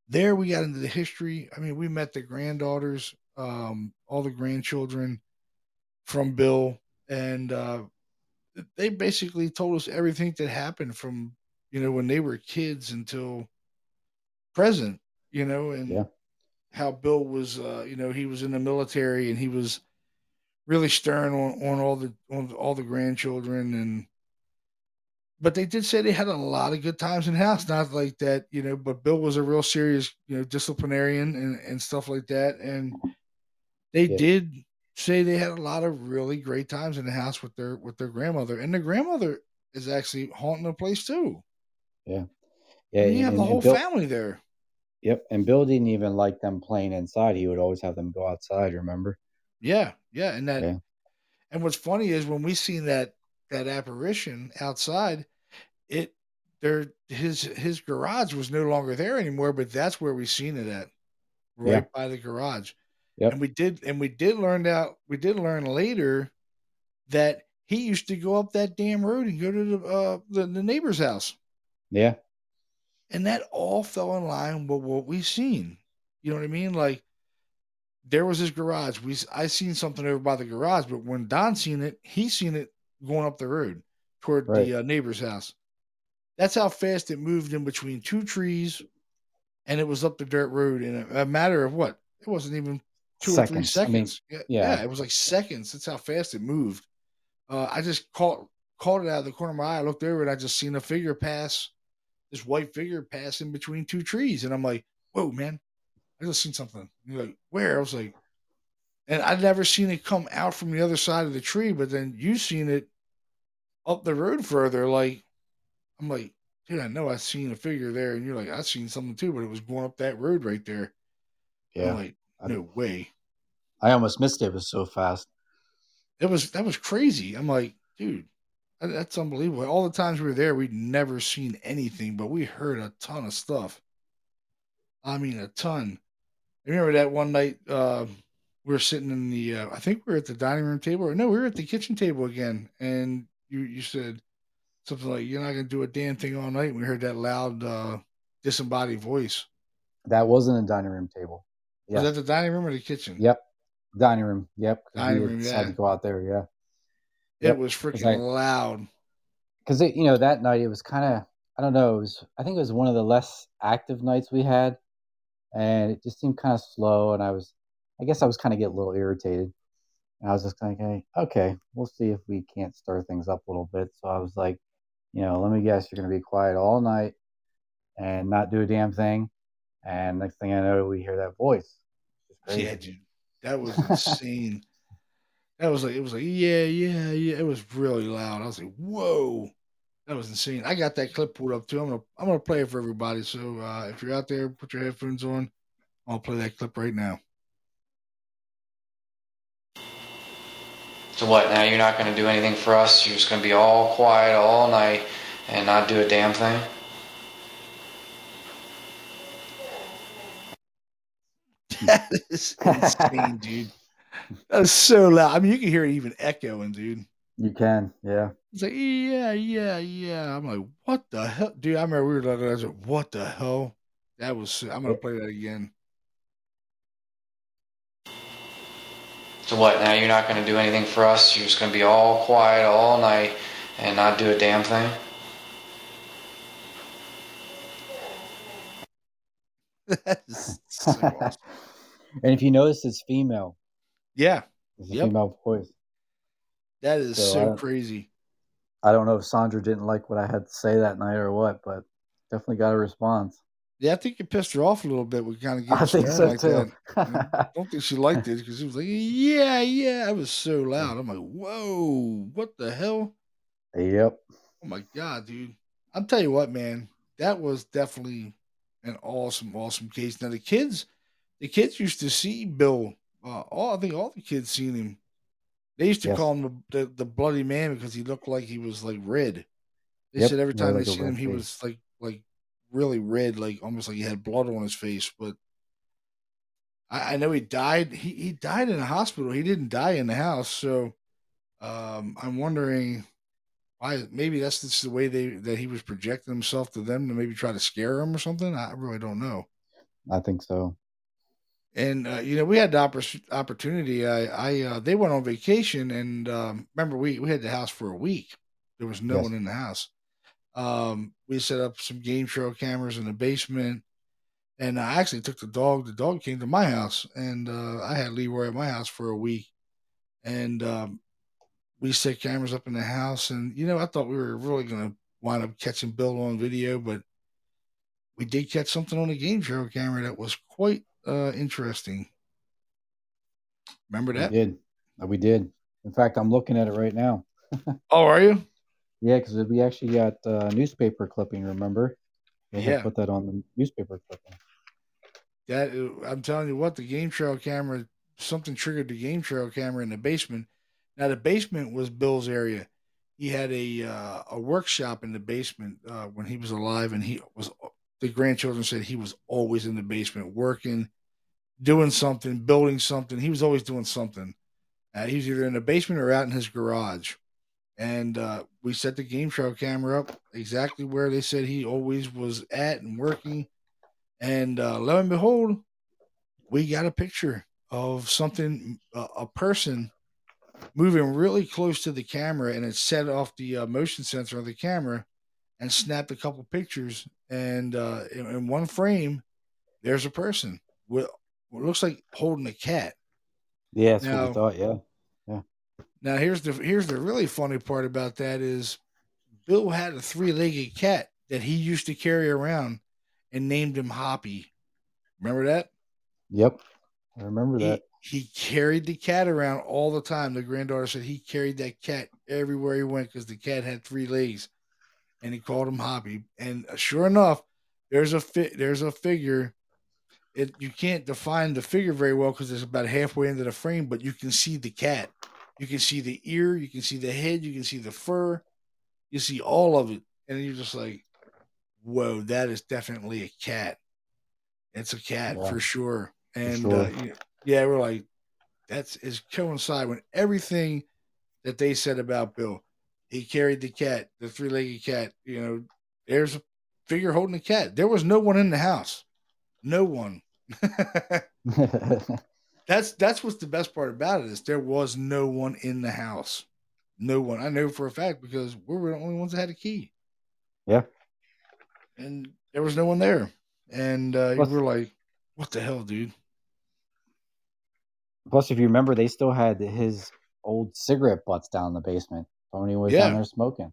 There we got into the history. I mean, we met the granddaughters, um, all the grandchildren from Bill, and uh, they basically told us everything that happened from you know when they were kids until present. You know, and Yeah. how Bill was, uh, you know, he was in the military and he was really stern on, on all the on all the grandchildren and but they did say they had a lot of good times in the house not like that you know but bill was a real serious you know disciplinarian and, and stuff like that and they Yeah. did say they had a lot of really great times in the house with their with their grandmother and the grandmother is actually haunting the place too Yeah. yeah, Yeah. you have and, the whole Bill, family there yep. And Bill didn't even like them playing inside. He would always have them go outside. Remember? yeah yeah and that Yeah. And what's funny is when we seen that that apparition outside, it there his his garage was no longer there anymore, but that's where we seen it at, right Yeah. by the garage. Yep. And we did and we did learn out we did learn later that he used to go up that damn road and go to the uh the, the neighbor's house. Yeah. And that all fell in line with what we seen. You know what I mean? Like there was his garage. We I seen something over by the garage, but when Don seen it, he seen it going up the road toward Right. the uh, neighbor's house. That's how fast it moved in between two trees, and it was up the dirt road in a, a matter of what? It wasn't even two or three Seconds. I mean, yeah, yeah. yeah, it was like seconds. That's how fast it moved. Uh, I just caught caught it out of the corner of my eye. I looked over and I just seen a figure pass, this white figure pass in between two trees, and I'm like, "Whoa, man! I just seen something." And you're like, "Where?" I was like, and I'd never seen it come out from the other side of the tree, but then you seen it up the road further. Like, I'm like, dude, I know I seen a figure there, and you're like, I seen something too, but it was going up that road right there. Yeah. I'm like, I- no way. I almost missed it. It was so fast. It was that was crazy. I'm like, dude, that's unbelievable. All the times we were there, we'd never seen anything, but we heard a ton of stuff. I mean, a ton. I remember that one night uh, we were sitting in the, uh, I think we were at the dining room table, or no, we were at the kitchen table again, and you you said something like, "You're not gonna do a damn thing all night." And we heard that loud, uh, disembodied voice. That wasn't a dining room table. Was that the dining room or the kitchen? Yep. Dining room. Yep, Dining room, decided yeah. to go out there. Yeah. It Yep. was freaking I, loud. cause you know, that night it was kind of, I don't know, it was, I think it was one of the less active nights we had. And it just seemed kind of slow. And I was, I guess I was kind of getting a little irritated. And I was just like, hey, okay, we'll see if we can't stir things up a little bit. So I was like, you know, let me guess, you're going to be quiet all night and not do a damn thing. And next thing I know, we hear that voice. Yeah, dude, that was insane. that was like it was like yeah, yeah, yeah. It was really loud. I was like, whoa, that was insane. I got that clip pulled up too. I'm gonna I'm gonna play it for everybody. So uh, if you're out there, put your headphones on. I'll play that clip right now. So what? Now you're not going to do anything for us. You're just going to be all quiet all night and not do a damn thing. That is insane, dude. That is so loud. I mean, you can hear it even echoing, dude. You can, yeah. It's like, yeah, yeah, yeah. I'm like, what the hell, dude? I remember we were like, I was like, what the hell? That was. I'm gonna play that again. So what? Now you're not going to do anything for us. You're just going to be all quiet all night and not do a damn thing. that is so awesome. and if you notice, it's female. Yeah, It's a Yep. female voice. that is So so don't- crazy. I don't know if Sandra didn't like what I had to say that night or what, but definitely got a response. Yeah, I think it pissed her off a little bit. We kind of get I think so like too. that. I don't think she liked it because she was like, yeah, yeah. It was so loud. I'm like, whoa, what the hell? yep. Oh my god, dude! I'll tell you what, man. That was definitely an awesome, awesome case. Now the kids, the kids used to see Bill. Uh, all I think all the kids seen him They used to Yes. call him the, the the bloody man because he looked like he was like red. They Yep, said every time they seen him, red he was like like really red, like almost like he had blood on his face. But I, I know he died. He he died in a hospital. He didn't die in the house. So um, I'm wondering why. Maybe that's just the way they that he was projecting himself to them to maybe try to scare him or something. I really don't know. I think so. And uh, you know, we had the oppor- opportunity. I, I, uh, they went on vacation, and um, remember, we we had the house for a week. There was no Yes. one in the house. Um, we set up some game trail cameras in the basement, and I actually took the dog. The dog came to my house, and uh, I had Leroy at my house for a week, and um, we set cameras up in the house. And you know, I thought we were really going to wind up catching Bill on video, but we did catch something on the game trail camera that was quite uh, interesting. Remember We that? did. Uh, We did. In fact, I'm looking at it right now. Oh, are you? Yeah, because we actually got uh, newspaper clipping. Remember? They Yeah. put that on the newspaper clipping. That uh, I'm telling you what, the game trail camera, something triggered the game trail camera in the basement. Now the basement was Bill's area. He had a uh, a workshop in the basement uh, when he was alive, and he was. The grandchildren said he was always in the basement working, doing something, building something. He was always doing something. Uh, he was either in the basement or out in his garage. And uh, we set the game trail camera up exactly where they said he always was at and working. And uh, lo and behold, we got a picture of something, uh, a person moving really close to the camera, and it set off the uh, motion sensor of the camera and snapped a couple pictures. And uh, in, in one frame, there's a person with what looks like holding a cat. Yeah, that's what Now- we thought. Yeah. Now here's the here's the really funny part about that is Bill had a three legged cat that he used to carry around and named him Hoppy. Remember that? Yep. I remember He, that. he carried the cat around all the time. The granddaughter said he carried that cat everywhere he went because the cat had three legs, and he called him Hoppy. And uh, sure enough, there's a fi- there's a figure. It you can't define the figure very well because it's about halfway into the frame, but you can see the cat. You can see the ear, you can see the head, you can see the fur, you see all of it, and you're just like, "Whoa, that is definitely a cat. It's a cat Yeah. for sure." And sure. Uh, yeah, yeah, we're like, that's is coincide with everything that they said about Bill. He carried the cat, the three legged cat. You know, there's a figure holding the cat. There was no one in the house. No one. that's that's what's the best part about it is there was no one in the house. No one. I know for a fact because we were the only ones that had a key. Yeah. And there was no one there. And uh, Plus- we were like, what the hell, dude? Plus, if you remember, they still had his old cigarette butts down in the basement. Tony was Yeah. down there smoking.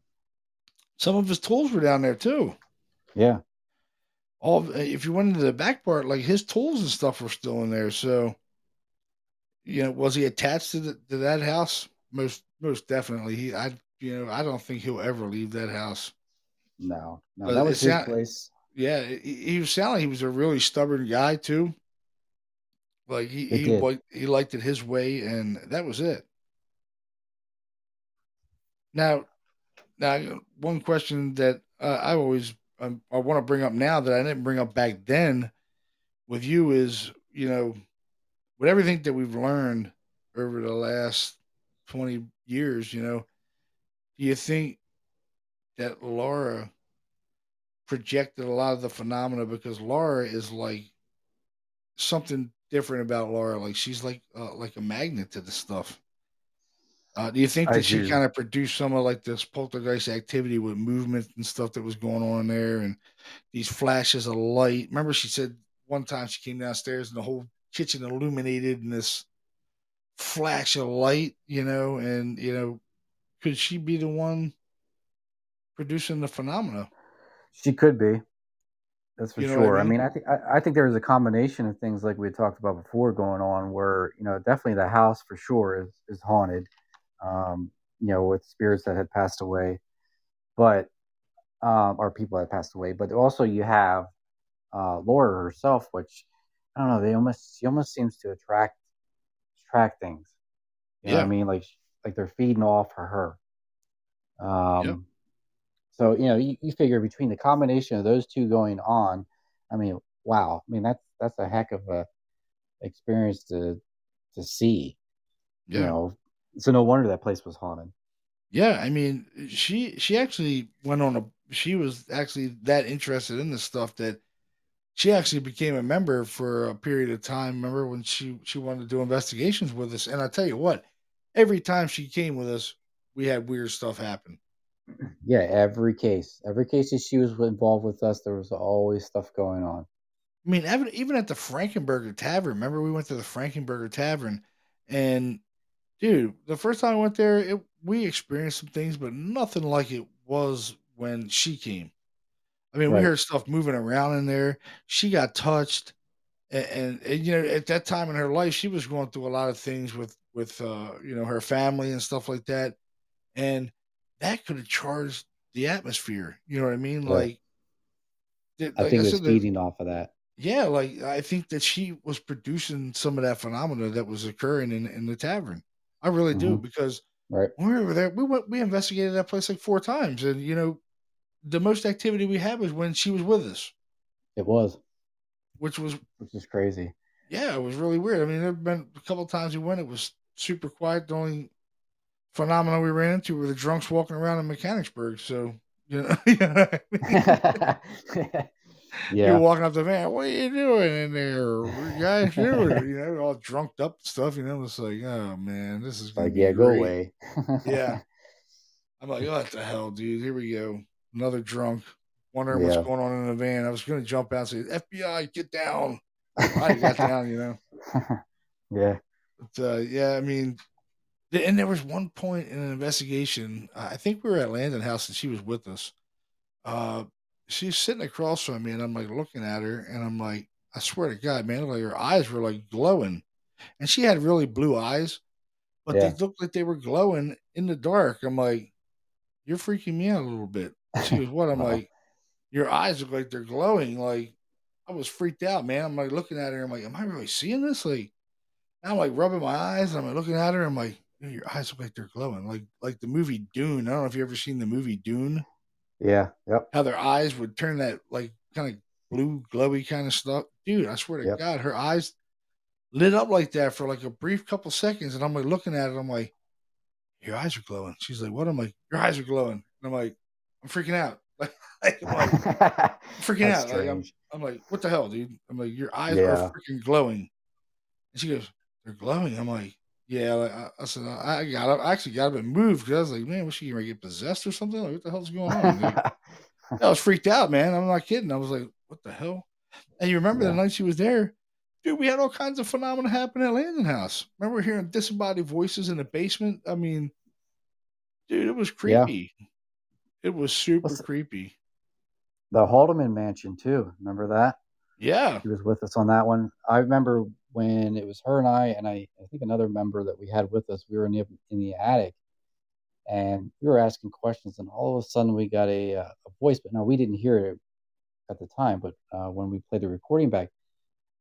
Some of his tools were down there too. Yeah. all if you went into the back part, like his tools and stuff were still in there. So, you know, was he attached to, the, to that house? Most most definitely. He, I, you know, I don't think he'll ever leave that house. No, no, But that was his not- place. Yeah, he, he was sounding. He was a really stubborn guy too. Like he It he did. he liked it his way, and that was it. Now, now one question that uh, I always um, I want to bring up now that I didn't bring up back then with you is you know with everything that we've learned over the last twenty years, you know, do you think that Laura projected a lot of the phenomena because Laura is like something different about Laura. Like she's like uh, like a magnet to the stuff. Uh, do you think I that she do. kind of produced some of like this poltergeist activity with movement and stuff that was going on there, and these flashes of light? Remember, she said one time she came downstairs and the whole kitchen illuminated in this flash of light, you know, and you know, could she be the one producing the phenomena? She could be. That's for You know what I sure. I mean? mean, I think I, I think there's a combination of things like we talked about before going on, where you know definitely the house for sure is is haunted, um, you know, with spirits that had passed away, but um, or people that passed away. But also you have uh, Laura herself, which I don't know. They almost she almost seems to attract attract things. You know what Yeah. I mean? Like like they're feeding off of her. Um, so you know, you, you figure between the combination of those two going on, I mean, wow, I mean that's that's a heck of a experience to to see. Yeah. You know, so no wonder that place was haunted. Yeah, I mean, she she actually went on a she was actually that interested in this stuff that she actually became a member for a period of time. Remember when she she wanted to do investigations with us? And I tell you what, every time she came with us, we had weird stuff happen. Yeah, every case, every case that she was involved with us, there was always stuff going on. I mean, even even at the Frankenberger Tavern. Remember, we went to the Frankenberger Tavern, and dude, the first time I went there, it, we experienced some things, but nothing like it was when she came. I mean, we heard stuff moving around in there. She got touched, and, and, and, you know, at that time in her life, she was going through a lot of things with with uh, you know her family and stuff like that, and that could have charged the atmosphere. You know what I mean? Right. Like, I like think it was feeding off of that. yeah, like I think that she was producing some of that phenomena that was occurring in in the tavern. I really do Mhm. because Right. we were there, we went we investigated that place like four times, and you know, the most activity we had was when she was with us, It was, which was which is crazy. yeah, it was really weird. I mean, there have been a couple times we went, it was super quiet. The only phenomena we ran into were the drunks walking around in Mechanicsburg. So you know, you know what I mean? yeah. You're walking up the van. What are you doing in there? What are you guys doing? You know, all drunked up stuff. You know, it's like, oh man, this is Like, yeah, go away. Yeah. I'm like, what the hell, dude? Here we go. Another drunk. Wondering what's going on in the van. I was gonna jump out and say, FBI, get down. I got down, you know. yeah. But uh, yeah, I mean, and there was one point in an investigation. I think we were at Landon House and she was with us. Uh, she's sitting across from me, and I'm like looking at her, and I'm like, I swear to God, man, like her eyes were like glowing, and she had really blue eyes, but Yeah. they looked like they were glowing in the dark. I'm like, you're freaking me out a little bit. She goes, what? I'm like, your eyes look like they're glowing. Like I was freaked out, man. I'm like looking at her. I'm like, am I really seeing this? Like I'm like rubbing my eyes. And I'm like looking at her. I'm like, your eyes look like they're glowing, like like the movie Dune. I don't know if you ever seen the movie Dune. Yeah. Yep. How their eyes would turn that like kind of blue, glowy kind of stuff. Dude, I swear to Yep. God, her eyes lit up like that for like a brief couple seconds, and I'm like looking at it. I'm like, your eyes are glowing. She's like, what? I'm like, your eyes are glowing. And I'm like, I'm freaking out. Like, like freaking out. Like, I'm. I'm like, what the hell, dude? I'm like, your eyes Yeah. are freaking glowing. And she goes, they're glowing. I'm like, yeah. Like, I, I said, I, got up. I actually got up and moved because I was like, man, was she gonna get possessed or something? Like, what the hell's going on? I was freaked out, man. I'm not kidding. I was like, what the hell? And you remember the night she was there? Dude, we had all kinds of phenomena happen at Landon House. Remember hearing disembodied voices in the basement? I mean, dude, it was Yeah. It was super What's- creepy. the Haldeman Mansion too. Remember that? Yeah. She was with us on that one. I remember when it was her and I, and I, I think another member that we had with us. We were in the in the attic, and we were asking questions, and all of a sudden we got a, uh, a voice. But no, we didn't hear it at the time. But uh, when we played the recording back,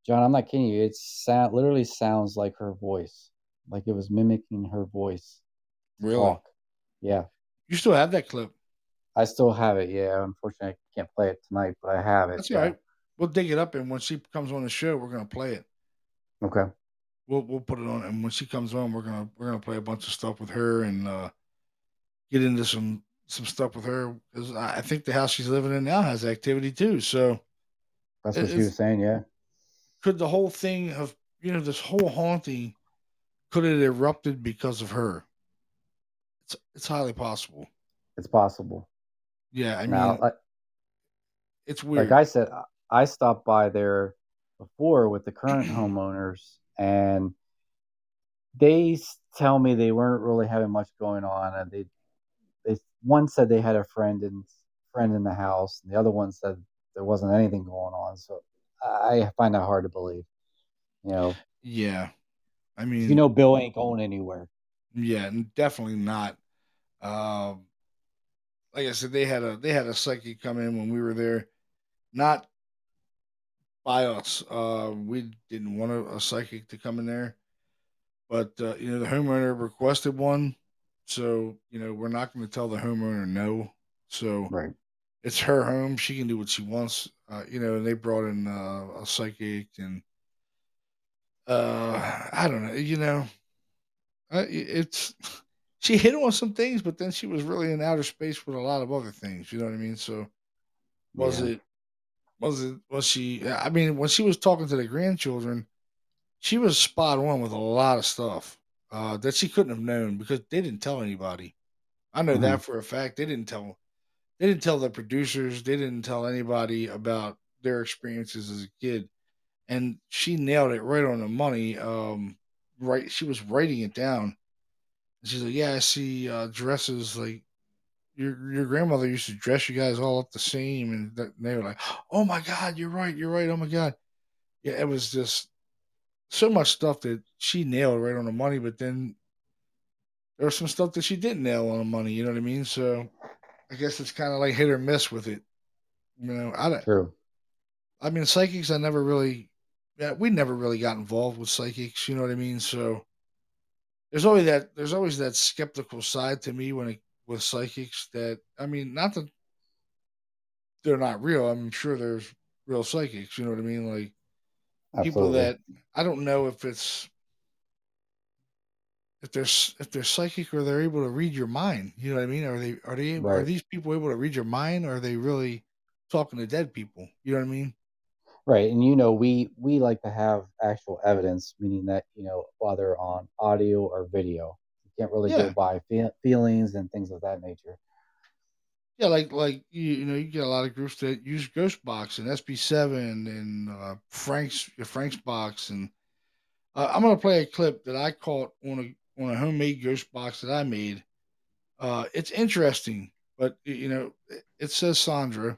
John, I'm not kidding you. It sound literally sounds like her voice, like it was mimicking her voice. Really? Talk. Yeah, You still have that clip. I still have it. Yeah, unfortunately, I can't play it tonight, but I have it. That's yeah. all right. We'll dig it up, and when she comes on the show, we're gonna play it. Okay. We'll we'll put it on, and when she comes on, we're gonna we're gonna play a bunch of stuff with her and uh, get into some some stuff with her because I think the house she's living in now has activity too. So That's what she was saying. Yeah. could the whole thing of you know this whole haunting could it erupted because of her? It's it's highly possible. It's possible. Yeah, I mean now, like, it's weird. like I said, I- stopped by there before with the current homeowners, and they tell me they weren't really having much going on, and they they one said they had a friend in friend in the house, and the other one said there wasn't anything going on. So I find that hard to believe. You know, yeah, I mean you know, Bill ain't going anywhere. Yeah, definitely not. Um, like I said, they had a they had a psychic come in when we were there, not by us. Uh, we didn't want a, a psychic to come in there, but uh, you know the homeowner requested one, So, you know, we're not going to tell the homeowner no. So Right. it's her home. She can do what she wants. Uh, you know, and they brought in uh, a psychic and uh, I don't know. You know, it's she hit on some things, but then she was really in outer space with a lot of other things. You know what I mean? So was Yeah. it was it was she? I mean, when she was talking to the grandchildren, she was spot on with a lot of stuff uh, that she couldn't have known because they didn't tell anybody. I know Mhm. that for a fact. They didn't tell. They didn't tell the producers. They didn't tell anybody about their experiences as a kid. And she nailed it right on the money. Um, right, she was writing it down. She's like, "Yeah, I see uh, dresses like your your grandmother used to dress you guys all up the same." And, th- and they were like, "Oh my God, you're right. You're right. Oh my God." Yeah, it was just so much stuff that she nailed right on the money. But then there was some stuff that she didn't nail on the money. You know what I mean? So I guess it's kind of like hit or miss with it. You know, I don't. True. I mean, psychics. I never really. Yeah, we never really got involved with psychics. You know what I mean? So there's always that. There's always that skeptical side to me when it with psychics. That I mean, not that they're not real. I'm sure there's real psychics. You know what I mean? Like people that I don't know if it's if they're if they're psychic or they're able to read your mind. You know what I mean? Are they are they are these people able to read your mind? Or are they really talking to dead people? You know what I mean? Right. And you know, we we like to have actual evidence, meaning that, you know, whether on audio or video. You can't really go by fe- feelings and things of that nature. yeah. Like like you, you know you get a lot of groups that use Ghostbox and SB7 and uh, Frank's Frank's box and uh, I'm gonna play a clip that I caught on a on a homemade ghost box that I made. Uh, it's interesting, but you know it, it says Sandra,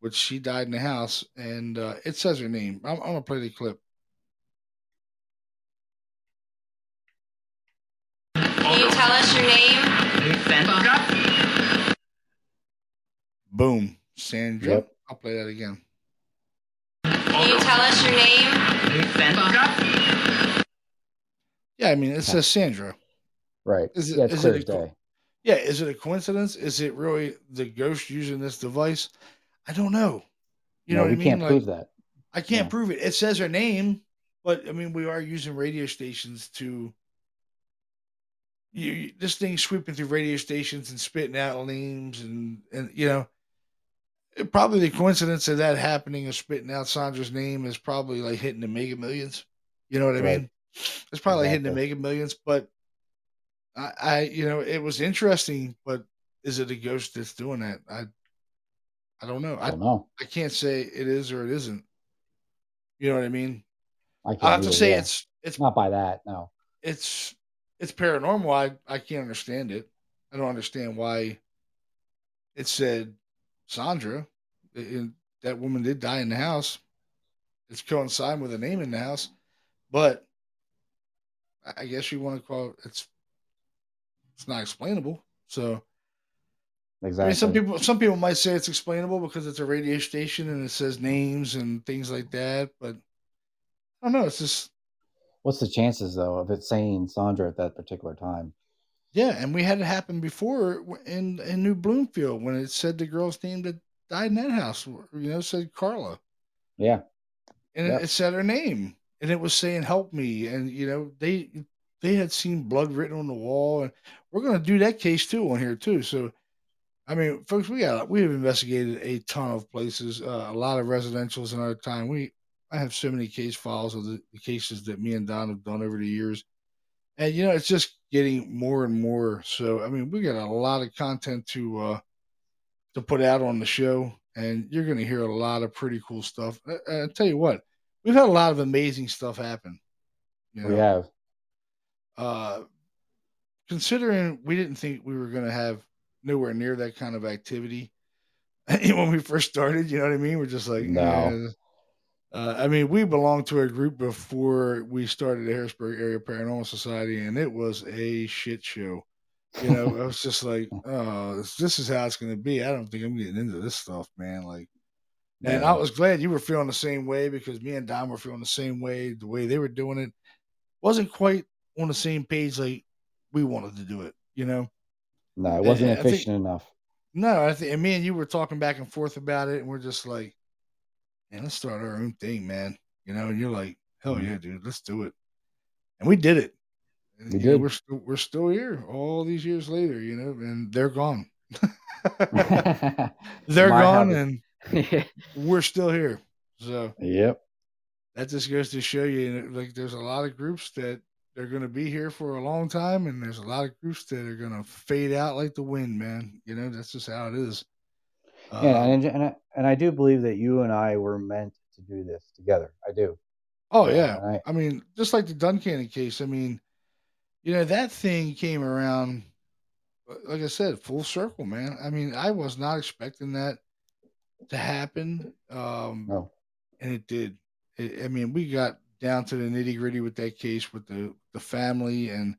which she died in the house, and uh, it says her name. I'm, I'm gonna play the clip. Can you tell us your name? Boom, Sandra. Yep. I'll play that again. Can you tell us your name? Yeah, I mean it says Sandra. Right. Is it- yeah, it's is clear it a day. Yeah, is it a coincidence? Is it really the ghost using this device? I don't know. You no, know what we I mean? can't Like, prove that. I can't Yeah. prove it. It says her name, but I mean, we are using radio stations to. You, you- this thing sweeping through radio stations and spitting out names and and you know, it, probably the coincidence of that happening of spitting out Sandra's name is probably like hitting the mega millions. You know what I Right. mean? It's probably like hitting the mega millions, but I, I, you know, it was interesting. But is it a ghost that's doing that? I, I don't know. I I, don't know. I can't say it is or it isn't. You know what I mean? I can't I have to say yeah. it's it's not by that, no. it's it's paranormal. I I can't understand it. I don't understand why it said Sandra. And that woman did die in the house. It's coinciding with a name in the house, but I- I guess you want to call it, it's it's not explainable. So Exactly. I mean, some people some people might say it's explainable because it's a radio station and it says names and things like that. But I don't know. It's just What's the chances though of it saying Sandra at that particular time? yeah. And we had it happen before in in New Bloomfield when it said the girl's name that died in that house. You know, said Carla, Yeah. and Yep. it, it said her name, and it was saying "Help me," and you know they they had seen blood written on the wall, and we're gonna do that case too on here too. So. I mean, folks, we got we have investigated a ton of places, uh, a lot of residentials in our time. We I have so many case files of the, the cases that me and Don have done over the years, and you know it's just getting more and more. So I mean, we got a lot of content to uh, to put out on the show, and you're going to hear a lot of pretty cool stuff. I, I tell you what, we've had a lot of amazing stuff happen. You know, We have. uh, considering we didn't think we were going to have nowhere near that kind of activity when we first started. You know what I mean? We're just like, No. eh. Uh, I mean, we belonged to a group before we started the Harrisburg Area Paranormal Society, and it was a shit show. You know, I was just like, oh, this, this is how it's going to be. I don't think I'm getting into this stuff, man. Like, and I was glad you were feeling the same way because me and Don were feeling the same way. The way they were doing it wasn't quite on the same page like we wanted to do it, you know? No, it wasn't I think- efficient enough. No, I think and me and you were talking back and forth about it, and we're just like, man, let's start our own thing, man. You know, and you're like, hell Mhm. yeah, dude, let's do it. And we did it. And, We you know, did. we're still we're still here all these years later, you know, and they're gone. they're My gone, habit- and we're still here. So yep. that just goes to show you like, there's a lot of groups that they're going to be here for a long time, and there's a lot of groups that are going to fade out like the wind, man. You know, that's just how it is. Yeah, Um, and and I, and I do believe that you and I were meant to do this together. I do. Oh Yeah. I- I, mean, just like the Duncannon case. I mean, you know, that thing came around. uh, Like I said, full circle, man. I mean, I was not expecting that to happen, um, No. and it did. It, I mean, we got down to the nitty gritty with that case with the the family, and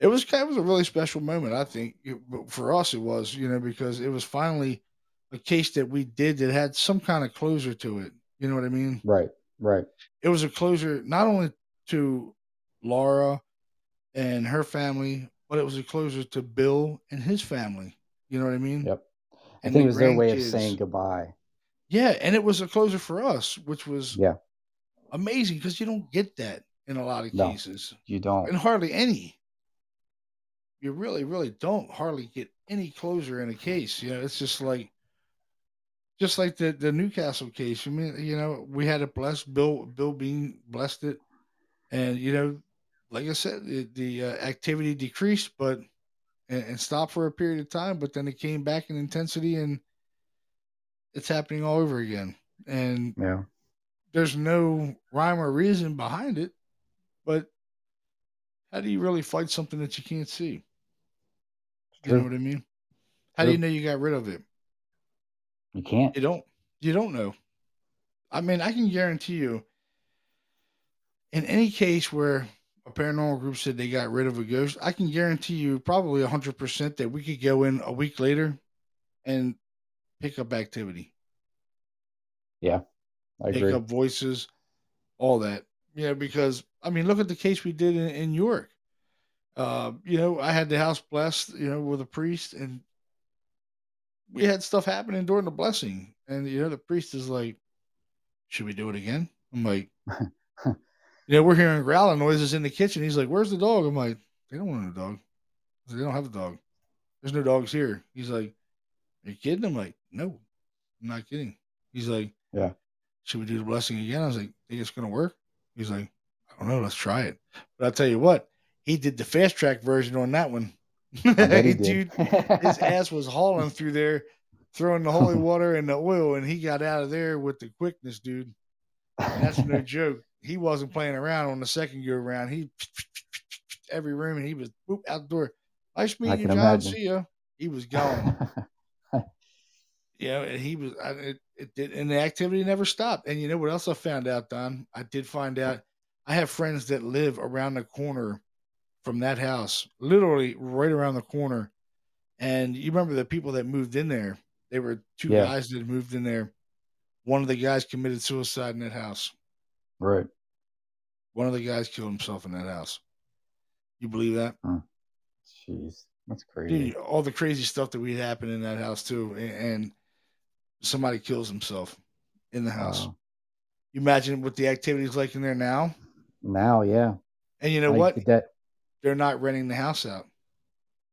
it was kind of was a really special moment. I think It- for us, it was, you know, because it was finally a case that we did that had some kind of closure to it. You know what I mean? Right. Right. it was a closure not only to Laura and her family, but it was a closure to Bill and his family. You know what I mean? Yep. I And think it was their way of saying goodbye. Yeah, and it was a closure for us, which was Yeah. Amazing because you don't get that in a lot of No. cases, You don't. and hardly any. You really, really don't hardly get any closure in a case. You know, it's just like, just like the the Newcastle case. I mean, you know, we had it blessed. Bill Bill Bean blessed it, and you know, like I said, the, the uh, activity decreased, but and, and stopped for a period of time, but then it came back in intensity, and it's happening all over again. And Yeah. There's no rhyme or reason behind it, but how do you really fight something that you can't see? You know what I mean? How do you know you got rid of it? You can't. You don't. You don't know. I mean, I can guarantee you, in any case where a paranormal group said they got rid of a ghost, I can guarantee you probably hundred percent that we could go in a week later and pick up activity, I pick agree. up voices, all that. Yeah, because I mean, look at the case we did in, in York. Uh, you know, I had the house blessed, you know, with a priest, and we had stuff happening during the blessing. And you know, the priest is like, "Should we do it again?" I'm like, "You know, we're hearing growling noises in the kitchen." He's like, "Where's the dog?" I'm like, "They don't want a dog. Said, They don't have a dog. There's no dogs here." He's like, "Are you kidding?" I'm like, "No, I'm not kidding." He's like, Yeah. Should we do the blessing again? I was like, "Think it's gonna work?" He's like, "I don't know. Let's try it." But I'll tell you what, he did the fast track version on that one. Dude, his ass was hauling through there, throwing the holy water and the oil, and he got out of there with the quickness, dude. And that's no joke. He wasn't playing around on the second go around. He every room, and he was out the door. Nice meeting you, John. imagine. See ya. He was gone. You know, and he was. I, it, it did, and the activity never stopped. And you know what else I found out, Don? I did find out. I have friends that live around the corner from that house, literally right around the corner. And you remember the people that moved in there? They were two Yeah. guys that moved in there. One of the guys committed suicide in that house. right. One of the guys killed himself in that house. You believe that? Jeez. That's crazy. Dude, all the crazy stuff that we happened in that house too, and, and somebody kills himself in the house. Wow. You imagine what the activities like in there now, Now, yeah. and you know Like, what? That, They're not renting the house out.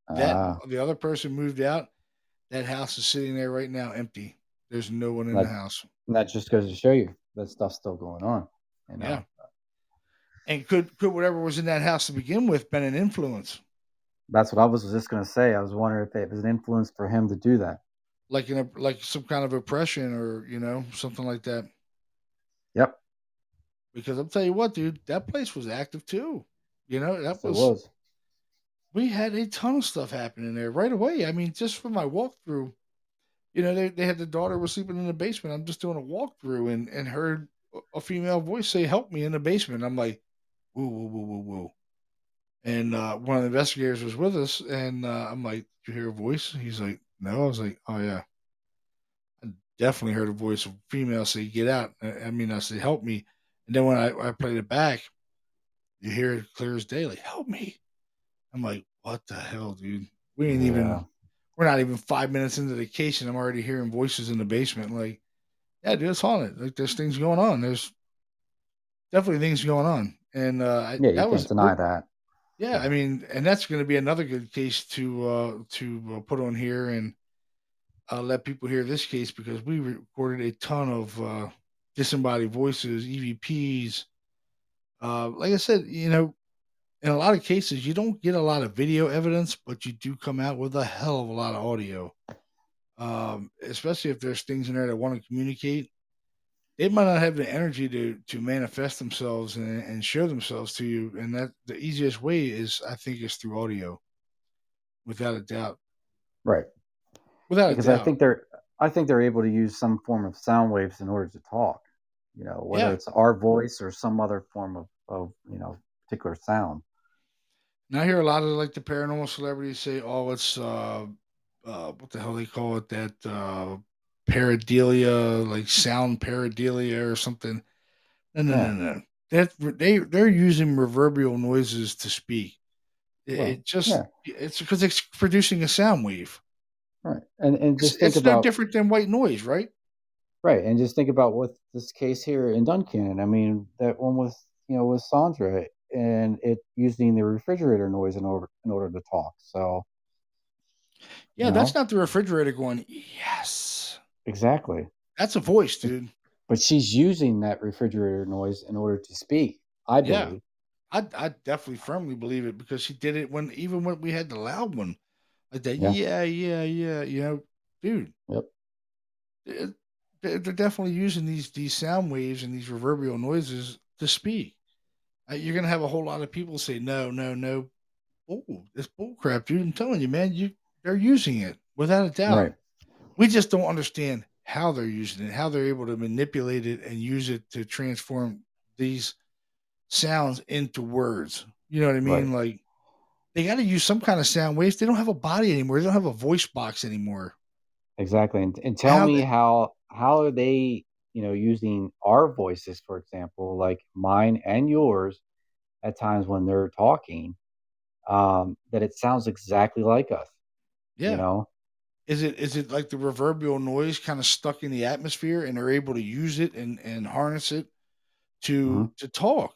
That ah, the other person moved out. That house is sitting there right now, empty. There's no one in Like- the house. that just goes to show you that stuff's still going on. You know? Yeah. And could could whatever was in that house to begin with been an influence, That's what I was just going to say. I was wondering if it was an influence for him to do that. Like in a like some kind of oppression or you know something like that? Yep. Because I'll tell you what, dude, that place was active too. You know that It was, was. we had a ton of stuff happening there right away. I mean, just from my walkthrough, you know, they, they had the daughter was sleeping in the basement. I'm just doing a walkthrough and and heard a- a female voice say, "Help me!" in the basement. I'm like, "Whoa, whoa, whoa, whoa, whoa!" And uh, one of the investigators was with us, and uh, I'm like, you hear a voice?" He's like, "No." I was like, "Oh yeah." I definitely heard a voice of a female say, "Get out!" I mean, I said, "Help me!" And then when I, I played it back, you hear it clear as day, like, "Help me!" I'm like, "What the hell, dude? We ain't even we're not even five minutes into the case, and I'm already hearing voices in the basement. Like, yeah, dude, it's haunted. Like, there's things going on. There's definitely things going on, and uh, I- Yeah, you that can't was deny that. Yeah, I mean, and that's going to be another good case to uh, to uh, put on here and uh, let people hear this case because we recorded a ton of uh, disembodied voices, EVPs. Uh, like I said, you know, in a lot of cases, you don't get a lot of video evidence, but you do come out with a hell of a lot of audio. Um, especially if there's things in there that want to communicate. They might not have the energy to to manifest themselves and, and show themselves to you, and that the easiest way is, I think, is through audio, without a doubt. Right. Without Because I think they're I think they're able to use some form of sound waves in order to talk. You know, whether Yeah. it's our voice or some other form of, of you know, particular sound. Now I hear a lot of like the paranormal celebrities say, "Oh, it's uh, uh, what the hell they call it? That uh, pareidolia, like sound paradelia or something." No, no, no, no. That they they're using reverberal noises to speak. It, Well, it just yeah. it's because it's producing a sound wave. Right. And and It's, think it's no different than white noise, right? right, and just think about what this case here in Duncan. I mean, that one was you know with Sandra and it using the refrigerator noise in order in order to talk. So Yeah, you that's not the refrigerator going. Yes, exactly. that's a voice, dude. But she's using that refrigerator noise in order to speak. I Yeah. believe. I I definitely firmly believe it because she did it when even when we had the loud one, like that. Yeah. Yeah, yeah, yeah. You know, dude. Yep. it- they're they're definitely using these these sound waves and these reverberal noises to speak. Uh, You're gonna have a whole lot of people say no, no, no. Oh, it's bull crap, dude. I'm telling you, man. You they're using it without a doubt. Right. We just don't understand how they're using it, how they're able to manipulate it and use it to transform these sounds into words. You know what I mean? Like they got to use some kind of sound waves. They don't have a body anymore. They don't have a voice box anymore. Exactly. And, and tell How me they- how how are they, you know, using our voices, for example, like mine and yours, at times when they're talking, um, that it sounds exactly like us. Yeah. You know? Is it is it like the reverberal noise kind of stuck in the atmosphere and they're able to use it and and harness it to Mhm. to talk?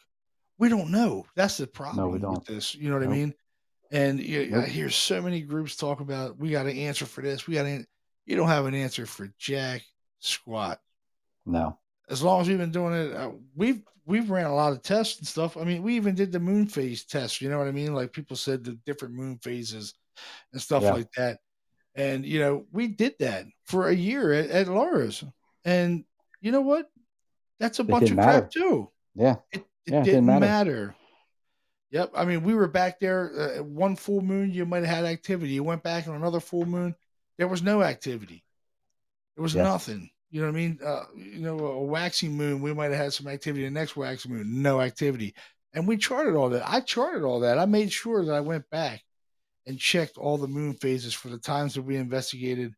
We don't know. That's the problem with don't. this. You know what Nope. I mean? And you, I hear so many groups talk about we got an answer for this. We got an you don't have an answer for jack squat. No. As long as we've been doing it, uh, we've we've ran a lot of tests and stuff. I mean, we even did the moon phase test. You know what I mean? Like people said the different moon phases and stuff Yeah. like that. And you know, we did that for a year at, at Laura's. And you know what? That's a It bunch of didn't crap too. Yeah. It, it Yeah, didn't, didn't matter. matter. Yep. I mean, we were back there uh, one full moon. You might have had activity. You went back on another full moon. There was no activity. There was Yes. nothing. You know what I mean? Uh, you know, a waxing moon, we might have had some activity. The next waxing moon, no activity. And we charted all that. I charted all that. I made sure that I went back and checked all the moon phases for the times that we investigated,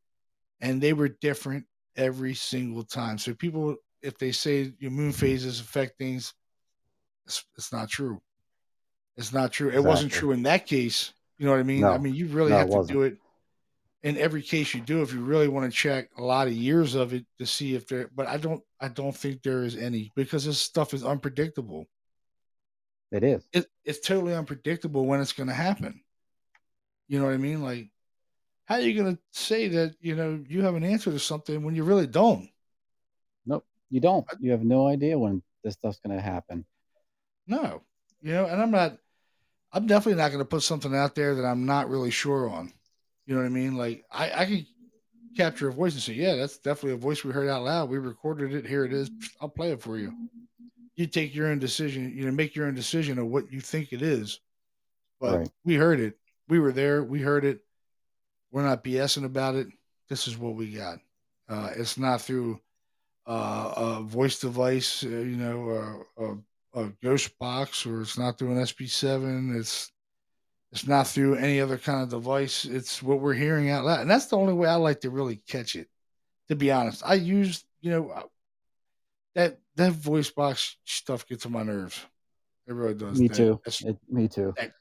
and they were different every single time. So people, if they say your moon phases affect things, it's, it's not true. It's not true. It wasn't true in that case. You know what I mean? I mean, you really No, have to do it in every case you do if you really want to check a lot of years of it to see if there. But I don't. I don't think there is any because this stuff is unpredictable. It is. It, it's totally unpredictable when it's going to happen. You know what I mean? Like, how are you going to say that you know you have an answer to something when you really don't? Nope. You don't. You have no idea when this stuff's gonna happen. No, you know, and I'm not. I'm definitely not going to put something out there that I'm not really sure on. You know what I mean? Like I, I can capture a voice and say, yeah, that's definitely a voice we heard out loud. We recorded it. Here it is. I'll play it for you. You take your own decision. You know, make your own decision of what you think it is. But Right. we heard it. We were there. We heard it. We're not BSing about it. This is what we got. Uh, it's not through uh, a voice device, uh, you know, a, a ghost box, or it's not through an SB7. It's it's not through any other kind of device. It's what we're hearing out loud, and that's the only way I like to really catch it. To be honest, I use you know that that voice box stuff gets on my nerves. It really does. Me That- too. It, me too. that,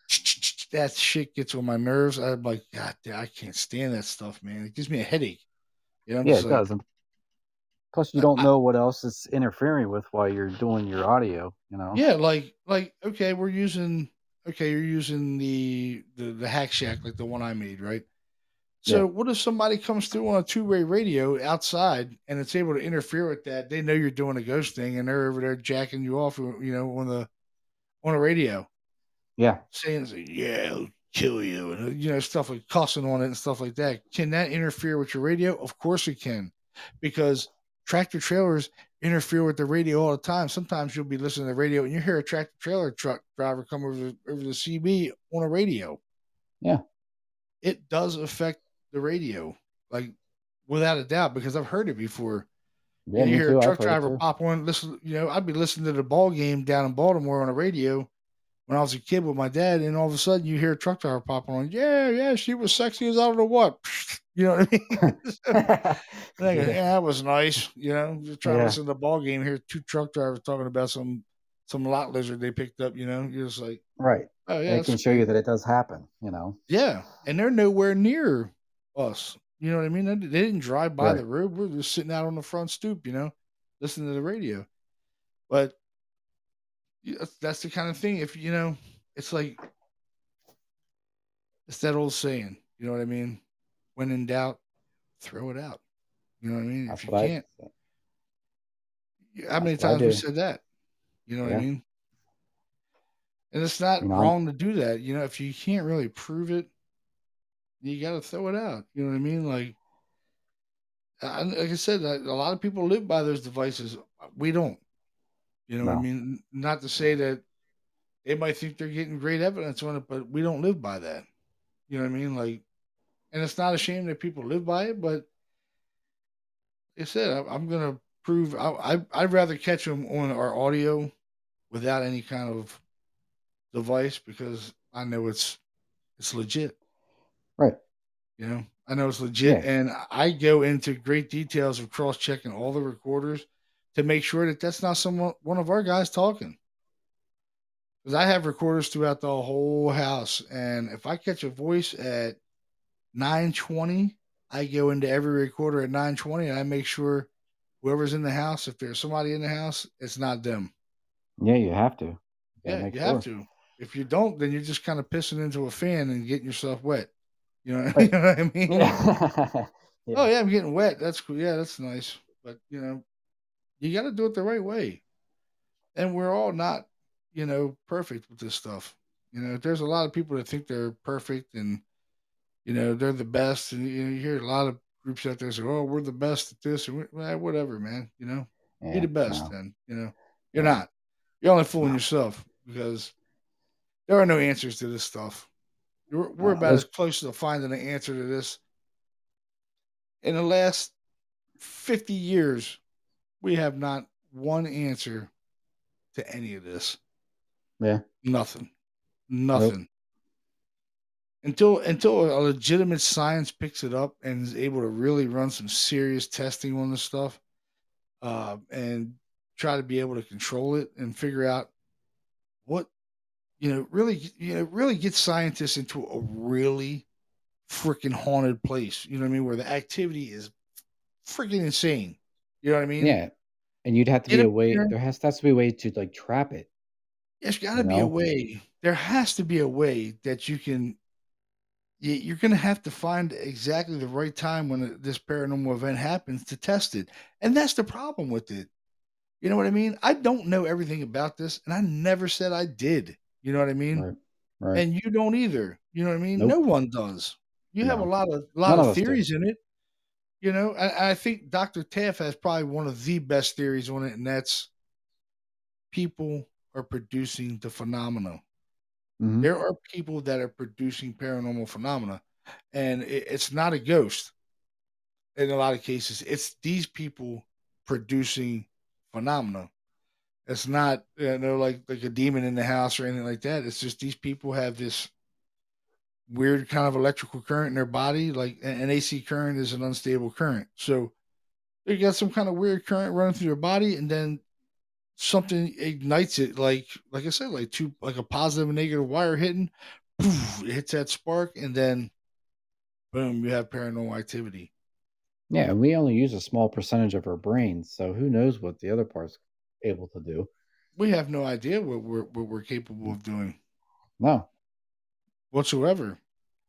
that shit gets on my nerves. I'm like, God, damn, I can't stand that stuff, man. It gives me a headache. You know, I'm Yeah, it like, does. Plus, you don't I- know what else is interfering with while you're doing your audio. You know. Yeah, like like okay, we're using okay, you're using the the the hack shack like the one I made, right? So Yeah. what if somebody comes through on a two way radio outside and it's able to interfere with that? They know you're doing a ghost thing and they're over there jacking you off, you know, on the on a radio, Yeah. saying yeah, I'll kill you, and uh, you know stuff like cussing on it and stuff like that. Can that interfere with your radio? Of course it can, because tractor trailers interfere with the radio all the time. Sometimes you'll be listening to the radio and you hear a tractor trailer truck driver come over the, over the CB on a radio. Yeah. It does affect the radio, like without a doubt, because I've heard it before. Yeah. and you hear too. a truck driver pop on, listen, you know, I'd be listening to the ball game down in Baltimore on a radio when I was a kid with my dad, and all of a sudden you hear a truck driver pop on, yeah, yeah, she was sexy as I don't know what. You know what I mean? So, And go, Yeah. yeah, that was nice. You know, just trying to listen to the ball game. Hear two truck drivers talking about some some lot lizard they picked up. You know, you're just like, Right. oh yeah, it can show you that it does happen. You know. yeah, and they're nowhere near us. You know what I mean? They, they didn't drive by Right. the road. We're just sitting out on the front stoop. You know, listening to the radio. But yeah, that's- that's the kind of thing. If you know, it's like it's that old saying. You know what I mean? When in doubt, throw it out. You know what I mean? That's if you can't, how many I times we said that? You know what I mean? And it's not You know, wrong to do that. You know, if you can't really prove it, you got to throw it out. You know what I mean? Like, I, like I said, a lot of people live by those devices. We don't. You know what I mean? Not to say that they might think they're getting great evidence on it, but we don't live by that. You know what I mean? Like, and it's not a shame that people live by it, but like I said, I, I'm gonna prove. I, I I'd rather catch them on our audio without any kind of device because I know it's it's legit. Right. You know, I know it's legit, Yeah. and I go into great details of cross checking all the recorders to make sure that that's not someone one of our guys talking. Because I have recorders throughout the whole house, and if I catch a voice at 920, I go into every recorder at 920, and I make sure whoever's in the house, if there's somebody in the house, it's not them. Yeah, you have to. You Yeah, you sure. have to. If you don't, then you're just kind of pissing into a fan and getting yourself wet. You know, you know what I mean? Yeah. Yeah. Oh yeah, I'm getting wet. That's cool. Yeah, that's nice. But you know, you got to do it the right way. And we're all not, you know, perfect with this stuff. You know, there's a lot of people that think they're perfect and, you know, they're the best. And you, know, you hear a lot of groups out there say, "Oh, we're the best at this," eh, whatever, man. You know, be Yeah, the best. no. Then you know, you're not. You're only fooling yourself because there are no answers to this stuff. We're, we're No, about there's- as close to finding an answer to this. In the last 50 years, we have not one answer to any of this. Yeah. Nothing. Nothing. Until until a legitimate science picks it up and is able to really run some serious testing on this stuff, uh, and try to be able to control it and figure out what you know really you know really get scientists into a really freaking haunted place. You know what I mean? Where the activity is freaking insane. You know what I mean? Yeah. And you'd have to be a way. there. Has, has to be a way to like trap it. There's got to You be a way. There has to be a way that you can. you- You're going to have to find exactly the right time when this paranormal event happens to test it, and that's the problem with it. You know what I mean? I don't know everything about this, and I never said I did. You know what I mean? Right. Right. And you don't either. You know what I mean? Nope. No one does. You have a lot of lot None of of us do. theories in it. You know, and I think Dr. Taff has probably one of the best theories on it, and that's people are producing the phenomena. Mhm. There are people that are producing paranormal phenomena, and it, it's not a ghost. In a lot of cases, it's these people producing phenomena. It's not you know like like a demon in the house or anything like that. It's just these people have this weird kind of electrical current in their body. Like an AC current is an unstable current, so they got some kind of weird current running through their body, and then something ignites it. Like like I said, like two like a positive and negative wire hitting, poof, it hits that spark, and then boom, you have paranormal activity. Yeah, and we only use a small percentage of our brains, so who knows what the other part's able to do? We have no idea what we're what we're capable of doing No. Whatsoever.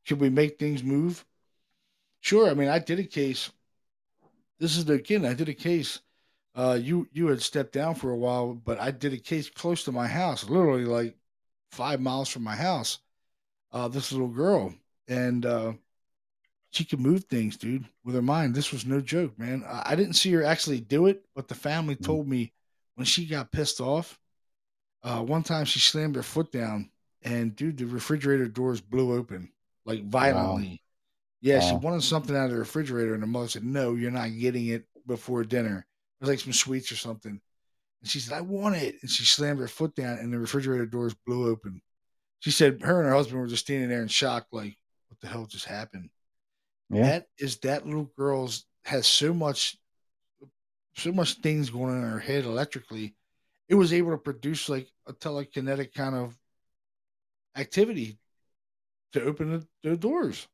Can we make things move? Sure. I mean, I did a case. This is the again. I did a case. Uh, you you had stepped down for a while, but I did a case close to my house, literally like five miles from my house. Uh, this little girl, and uh, she could move things, dude, with her mind. This was no joke, man. I, I didn't see her actually do it, but the family Mhm. told me when she got pissed off. Uh, one time she slammed her foot down, and dude, the refrigerator doors blew open like violently. Yeah, she wanted something out of the refrigerator, and her mother said, "No, you're not getting it before dinner." It was like some sweets or something. And she said, "I want it," and she slammed her foot down, and the refrigerator doors blew open. She said her and her husband were just standing there in shock, like, "What the hell just happened?" Yeah. That is that little girl's has so much, so much things going on in her head electrically. It was able to produce like a telekinetic kind of activity to open the, the doors.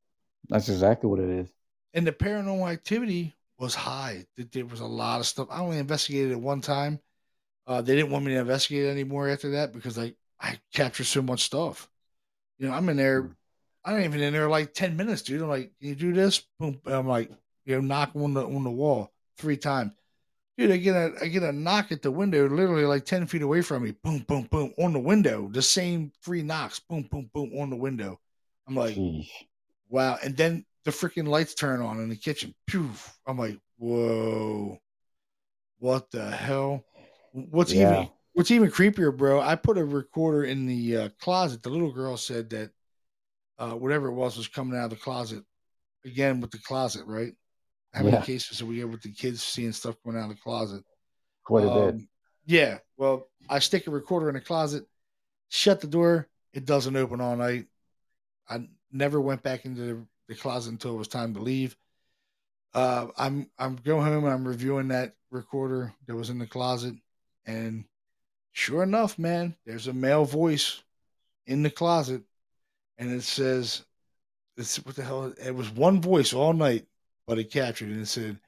That's exactly what it is. and the paranormal activity was high. There was a lot of stuff. I only investigated it one time. Uh, they didn't want me to investigate it anymore after that because I I captured so much stuff. You know, I'm in there. Mm. I ain't even in there like ten minutes, dude. I'm like, can you do this? Boom. I'm like, you know, knock on the on the wall three times. Dude, I get a I get a knock at the window, literally like ten feet away from me. Boom, boom, boom on the window. The same three knocks. Boom, boom, boom on the window. I'm like, Sheesh. Wow. And then the freaking lights turn on in the kitchen. Poof. I'm like, whoa. What the hell? What's Yeah. even what's even creepier, bro? I put a recorder in the uh, closet. The little girl said that uh, whatever it was was coming out of the closet. Again with the closet, right? How many Yeah. cases have we get with the kids seeing stuff coming out of the closet? Quite a bit. Um, Yeah. Well, I stick a recorder in a closet, shut the door. It doesn't open all night. I never went back into the, the closet until it was time to leave. Uh, I'm I'm going home and I'm reviewing that recorder that was in the closet, and sure enough, man, there's a male voice in the closet, and it says, "It's what the hell?" It was one voice all night, but it captured it and it said,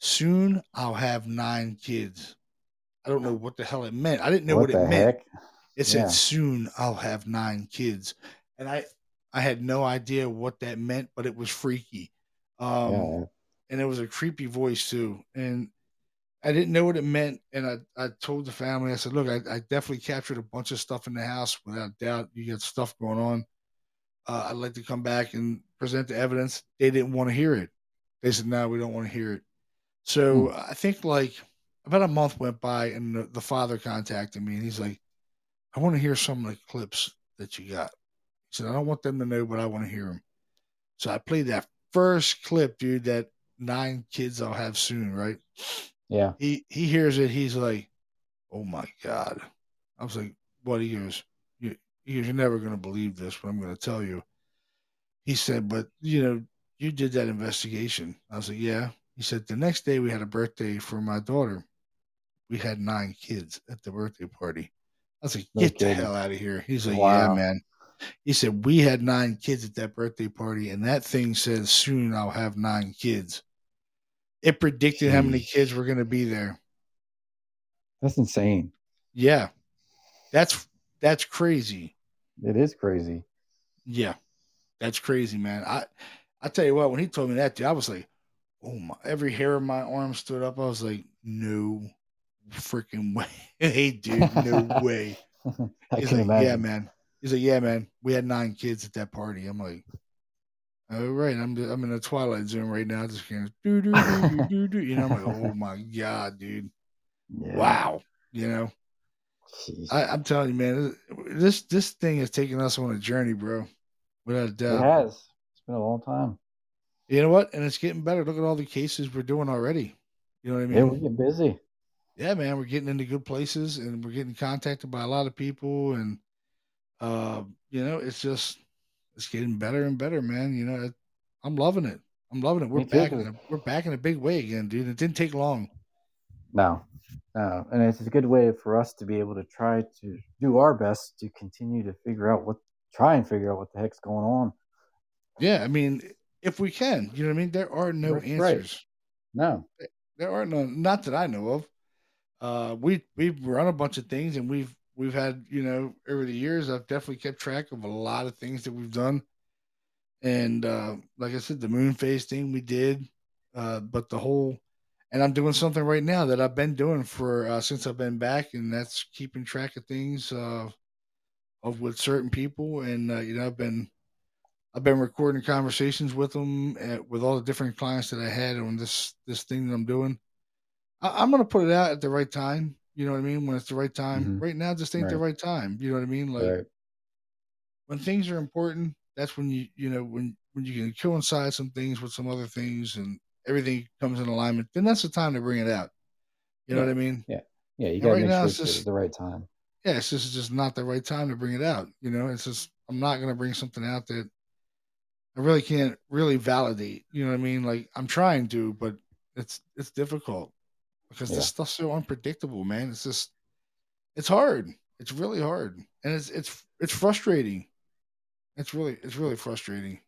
"Soon I'll have nine kids." I don't know what the hell it meant. I didn't know what, what the it meant. heck? It said Yeah. soon I'll have nine kids. And I I had no idea what that meant, but it was freaky. Um yeah. and it was a creepy voice too. And I didn't know what it meant. And I, I told the family, I said, look, I, I definitely captured a bunch of stuff in the house without doubt. You got stuff going on. Uh, I'd like to come back and present the evidence. They didn't want to hear it. They said, no, we don't want to hear it. So hmm. I think like about a month went by and the, the father contacted me and he's like, I want to hear some of the clips that you got. He said, I don't want them to know, but I want to hear them. So I played that first clip, dude, that nine kids I'll have soon, right? Yeah. He he hears it, he's like, Oh my God. I was like, What? He goes, you, he goes, You're never gonna believe this, but I'm gonna tell you. He said, But you know, you did that investigation. I was like, Yeah. He said, The next day we had a birthday for my daughter. We had nine kids at the birthday party. I was like, No Get the hell out of here. He's like, Yeah, man. He said, We had nine kids at that birthday party, and that thing says, Soon I'll have nine kids. It predicted how many kids were going to be there. That's insane. Yeah. That's that's crazy. It is crazy. Yeah. That's crazy, man. I I tell you what, when he told me that, dude, I was like, oh my every hair on my arm stood up. I was like, no freaking way. hey, dude, no way. He's like, imagine. yeah, man. He's like, yeah, man. We had nine kids at that party. I'm like, all right. I'm I'm in the twilight zone right now. Just kind do do do do do. You know, I'm like, oh my god, dude. Yeah. Wow. You know, Jeez. I, I'm telling you, man, this this thing has taken us on a journey, bro. Without a it doubt. has. It's been a long time. You know what? And it's getting better. Look at all the cases we're doing already. You know what I mean? Yeah, we get busy. yeah, man, we're getting into good places and we're getting contacted by a lot of people and uh, you know, it's just it's getting better and better, man. You know, I'm loving it. I'm loving it. We're back in a, we're back in a big way again, dude. It didn't take long. No, no, and it's a good way for us to be able to try to do our best to continue to figure out what try and figure out what the heck's going on. Yeah, I mean, if we can, you know what I mean. There are no Right, answers. No. There are none, not that I know of. Uh, we we've run a bunch of things, and we've we've had you know over the years. I've definitely kept track of a lot of things that we've done, and uh, like I said, the moon phase thing we did, uh, but the whole, and I'm doing something right now that I've been doing for uh, since I've been back, and that's keeping track of things uh, of with certain people, and uh, you know I've been I've been recording conversations with them uh, with all the different clients that I had on this this thing that I'm doing. I, I'm gonna put it out at the right time. You know what I mean? When it's the right time. Mhm. Right now, just ain't the Right. right time. You know what I mean? Like Right. when things are important, that's when you you know when when you can coincide some things with some other things and everything comes in alignment. Then that's the time to bring it out. You know Yeah. what I mean? Yeah, yeah. you gotta right make now sure it's it's just- the right time. yeah, it's just, it's just not the right time to bring it out. You know, it's just I'm not gonna bring something out that I really can't really validate. You know what I mean? Like I'm trying to, but it's it's difficult because Yeah. this stuff's so unpredictable, man. It's just it's hard. It's really hard, and it's it's it's frustrating. It's really it's really frustrating.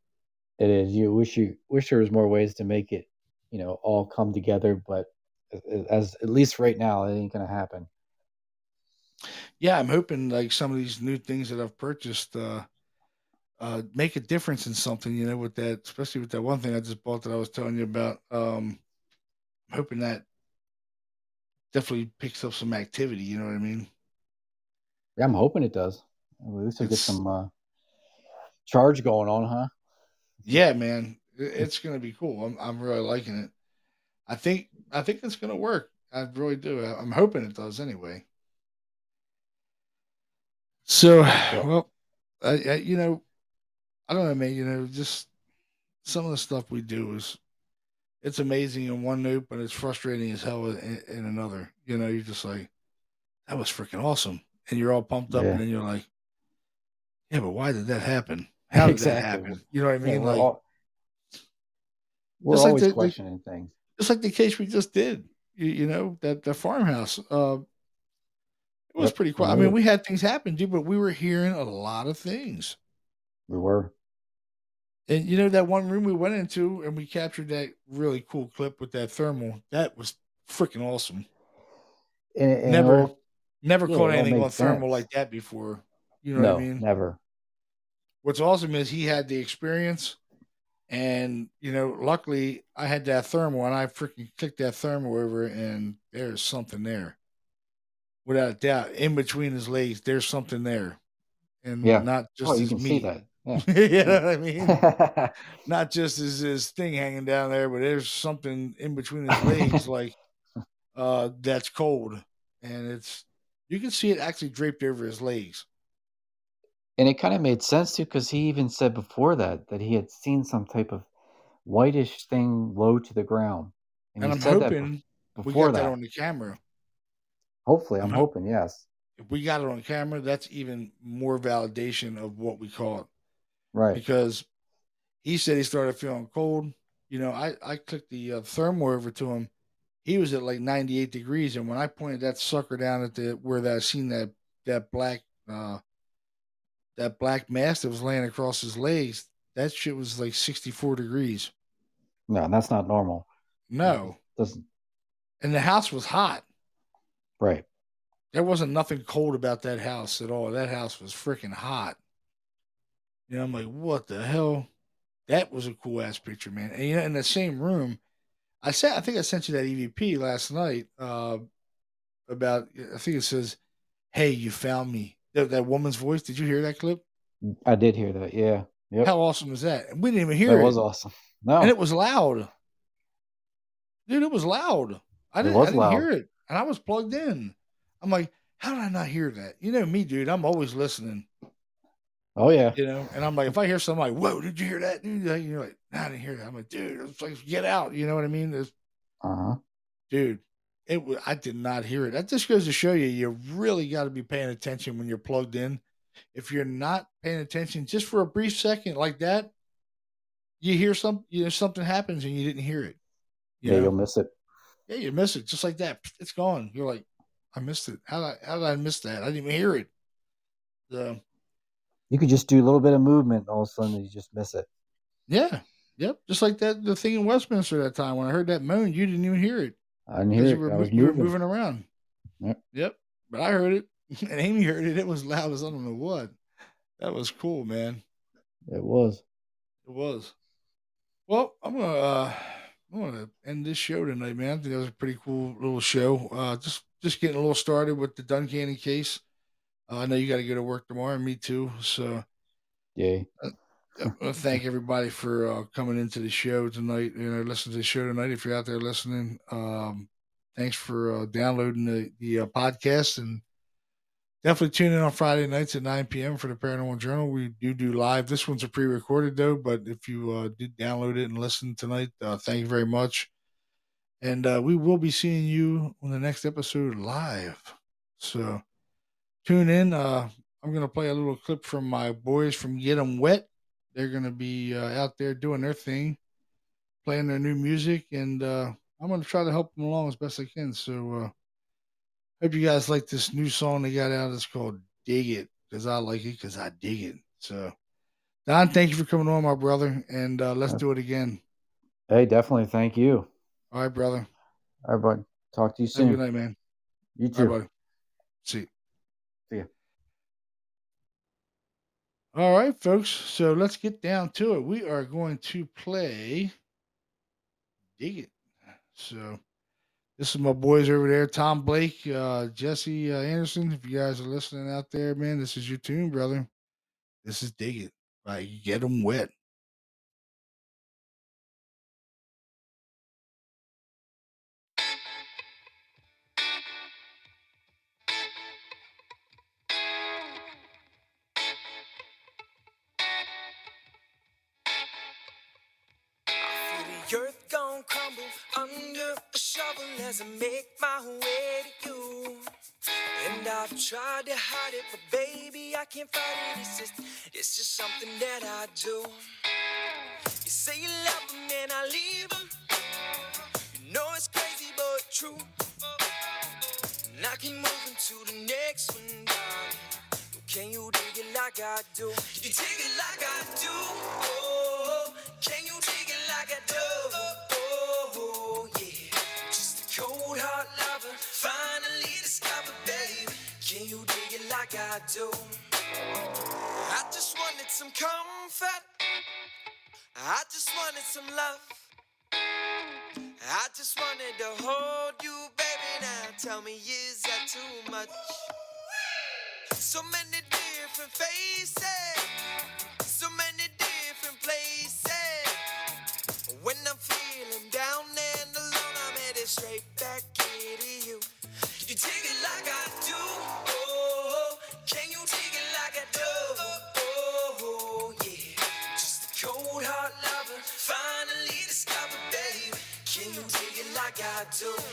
It is. You wish you wish there was more ways to make it, you know, all come together, but as, as at least right now, it ain't gonna happen. Yeah, I'm hoping like some of these new things that I've purchased uh uh make a difference in something, you know, with that especially with that one thing I just bought that I was telling you about. Um I'm hoping that definitely picks up some activity, you know what I mean? Yeah, I'm hoping it does. At least we get some uh, charge going on, huh? Yeah, man. It's gonna be cool. I'm I'm really liking it. I think I think it's gonna work. I really do. I'm hoping it does anyway. So, well, I, I, you know, I don't know, man. You know, just some of the stuff we do is it's amazing in one note, but it's frustrating as hell in, in another. You know, you're just like, that was freaking awesome, and you're all pumped up, Yeah. and then you're like, yeah, but why did that happen? How did that happen? You know what I Yeah, mean? we're like, all- we're just like always the- the- questioning things. just like the case we just did. You, you know that the farmhouse. Uh, it was Yep, pretty cool. I mean, we had things happen, dude, but we were hearing a lot of things. We were. And you know that one room we went into, and we captured that really cool clip with that thermal. That was freaking awesome. And, and never, all- never yeah, caught anything on thermal sense. like that before. You know no, what I mean? never. What's awesome is he had the experience, and you know, luckily I had that thermal, and I freaking clicked that thermal over, and there's something there, without a doubt. In between his legs, there's something there, and Yeah. not oh, just oh, you can see meat. that. Yeah. you know what I mean? Not just his, his thing hanging down there, but there's something in between his legs, like uh, that's cold, and it's you can see it actually draped over his legs. and it kind of made sense too, because he even said before that that he had seen some type of whitish thing low to the ground, And he I'm said that bef- hoping we got that. that. on the camera. Hopefully, I'm I'm hoping. Yes. If we got it on camera, that's even more validation of what we caught. Right. Because he said he started feeling cold. You know, I I clicked the uh, thermal over to him. He was at like 98 degrees, and when I pointed that sucker down at the where that I seen that that black uh that black mass that was laying across his legs, that shit was like 64 degrees. No, that's not normal. No, Doesn't. and the house was hot. Right. There wasn't nothing cold about that house at all. That house was freaking hot. Know, I'm like, what the hell? That was a cool ass picture, man. And you know, in the same room, I said, I think I sent you that EVP last night. Uh, about, I think it says, "Hey, you found me." That, that woman's voice. Did you hear that clip? I did hear that. Yeah. Yep. How awesome is that? And we didn't even hear that it, was awesome. No. and it was loud. Dude, it was loud. I didn't, I didn't loud. hear it, and I was plugged in. I'm like, how did I not hear that? You know me, dude. I'm always listening. Oh yeah. you know. And I'm like, if I hear something like, "Whoa, did you hear that?" Like, you're like, "Nah, I didn't hear that." I'm like, "Dude, it's like, get out!" You know what I mean? It's, Uh huh. dude, it. wa- I did not hear it. That just goes to show you, you really got to be paying attention when you're plugged in. If you're not paying attention, just for a brief second like that, you hear some, you know, something happens and you didn't hear it. You Yeah, know? you'll miss it. yeah, you miss it just like that. It's gone. You're like, I missed it. How did I, how did I miss that? I didn't even hear it. So, You could just do a little bit of movement, and all of a sudden you just miss it. Yeah. Yep. Just like that the thing in Westminster that time when I heard that moan, you didn't even hear it. I didn't hear you it. were, I was you were moving. moving around. Yep. Yep. But I heard it. And Amy heard it. It was loud as I don't know what. That was cool, man. It was. It was. Well, I'm gonna uh I'm gonna end this show tonight, man. I think that was a pretty cool little show. Uh just just getting a little started with the Duncannon case. Uh, I know you gotta go to work tomorrow, and me too. So Yay. I want to thank everybody for uh, coming into the show tonight. You know, listen to the show tonight. If you're out there listening, um, thanks for uh, downloading the the uh, podcast and definitely tune in on Friday nights at 9 p.m. for the Paranormal Journal. We do do live. This one's a pre-recorded though, but if you uh, did download it and listen tonight, uh, thank you very much. And uh, we will be seeing you on the next episode live. So tune in. Uh, I'm going to play a little clip from my boys from Get 'em Wet. They're going to be uh, out there doing their thing, playing their new music, and uh, I'm going to try to help them along as best I can. So, uh, hope you guys like this new song they got out. It's called Dig It because I like it because I dig it. So, Don, thank you for coming on, my brother, and uh, let's do it again. Hey, definitely. Thank you. All right, brother. All right, bud. Talk to you Have a good soon. night, man. You too. right, buddy. See you. See ya. All right, folks. So let's get down to it. We are going to play Dig It. So this is my boys over there, Tom Blake, uh, Jesse uh, Anderson. If you guys are listening out there, man, this is your tune, brother. This is Dig It. Right, get them wet. Shovel as I make my way to you. And I've tried to hide it, but baby, I can't fight it. It's just, it's just something that I do. You say you love him and I leave. You know it's crazy, but true. And I keep moving to the next one, darling. Can you dig it like I do? You dig it like I do. Oh, can you dig it like I do? Heart lover, finally discovered, babe. Can you dig it like I do? I just wanted some comfort. I just wanted some love. I just wanted to hold you, baby. Now tell me, is that too much? So many different faces, so many different places. When I'm feeling down and alone, I'm headed straight back you. Take it like I do, oh, can you take it like I do? Oh, yeah, just a cold heart lover, finally discovered. Can you take it like I do?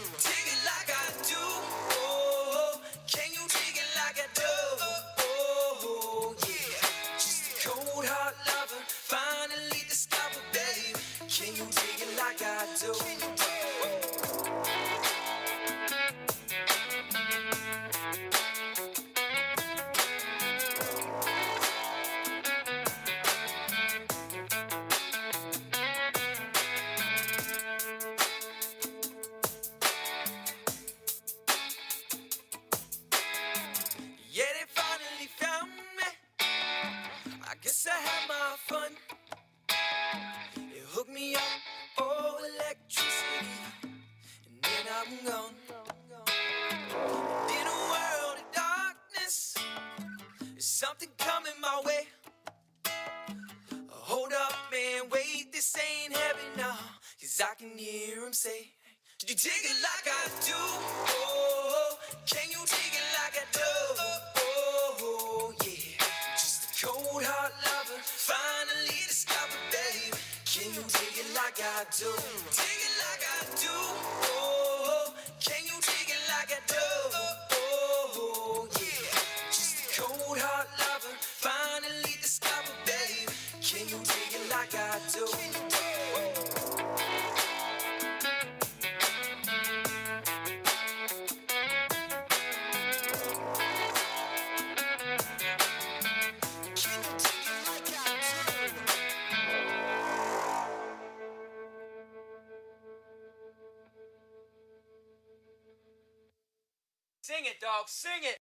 Sing it.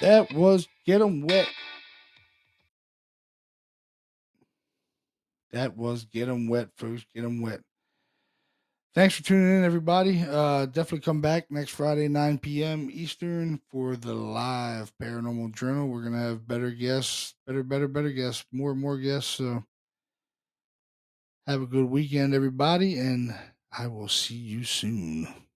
That was Get 'em Wet. That was Get 'em Wet, folks. Get 'em Wet. Thanks for tuning in, everybody. Uh, definitely come back next Friday, 9 p.m. Eastern for the live Paranormal Journal. We're going to have better guests, better, better, better guests, more and more guests. So have a good weekend, everybody, and I will see you soon.